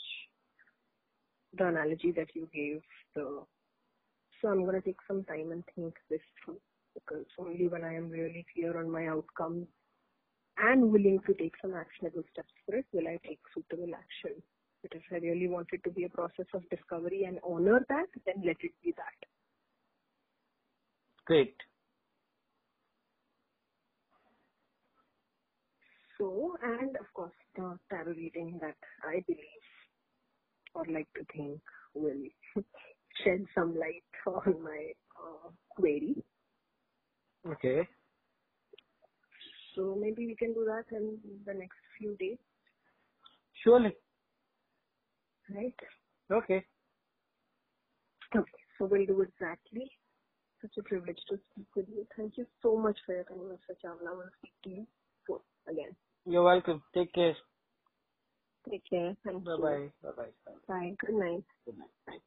the analogy that you gave, the, so I'm going to take some time and think this through because only when I am really clear on my outcome and willing to take some actionable steps for it will I take suitable action. But if I really want it to be a process of discovery and honor that, then let it be that. Great. So, and of course, the tarot reading that I believe or like to think will [laughs] shed some light on my uh, query. Okay. So maybe we can do that in the next few days, Surely. Right? Okay. Okay, so we'll do exactly. Such a privilege to speak with you. Thank you so much for your time, Mr. Chawla. We'll speak to you soon again. You're welcome. Take care. Take care. Thank Bye you. bye. Bye bye. Bye. Good night. Good night. Bye.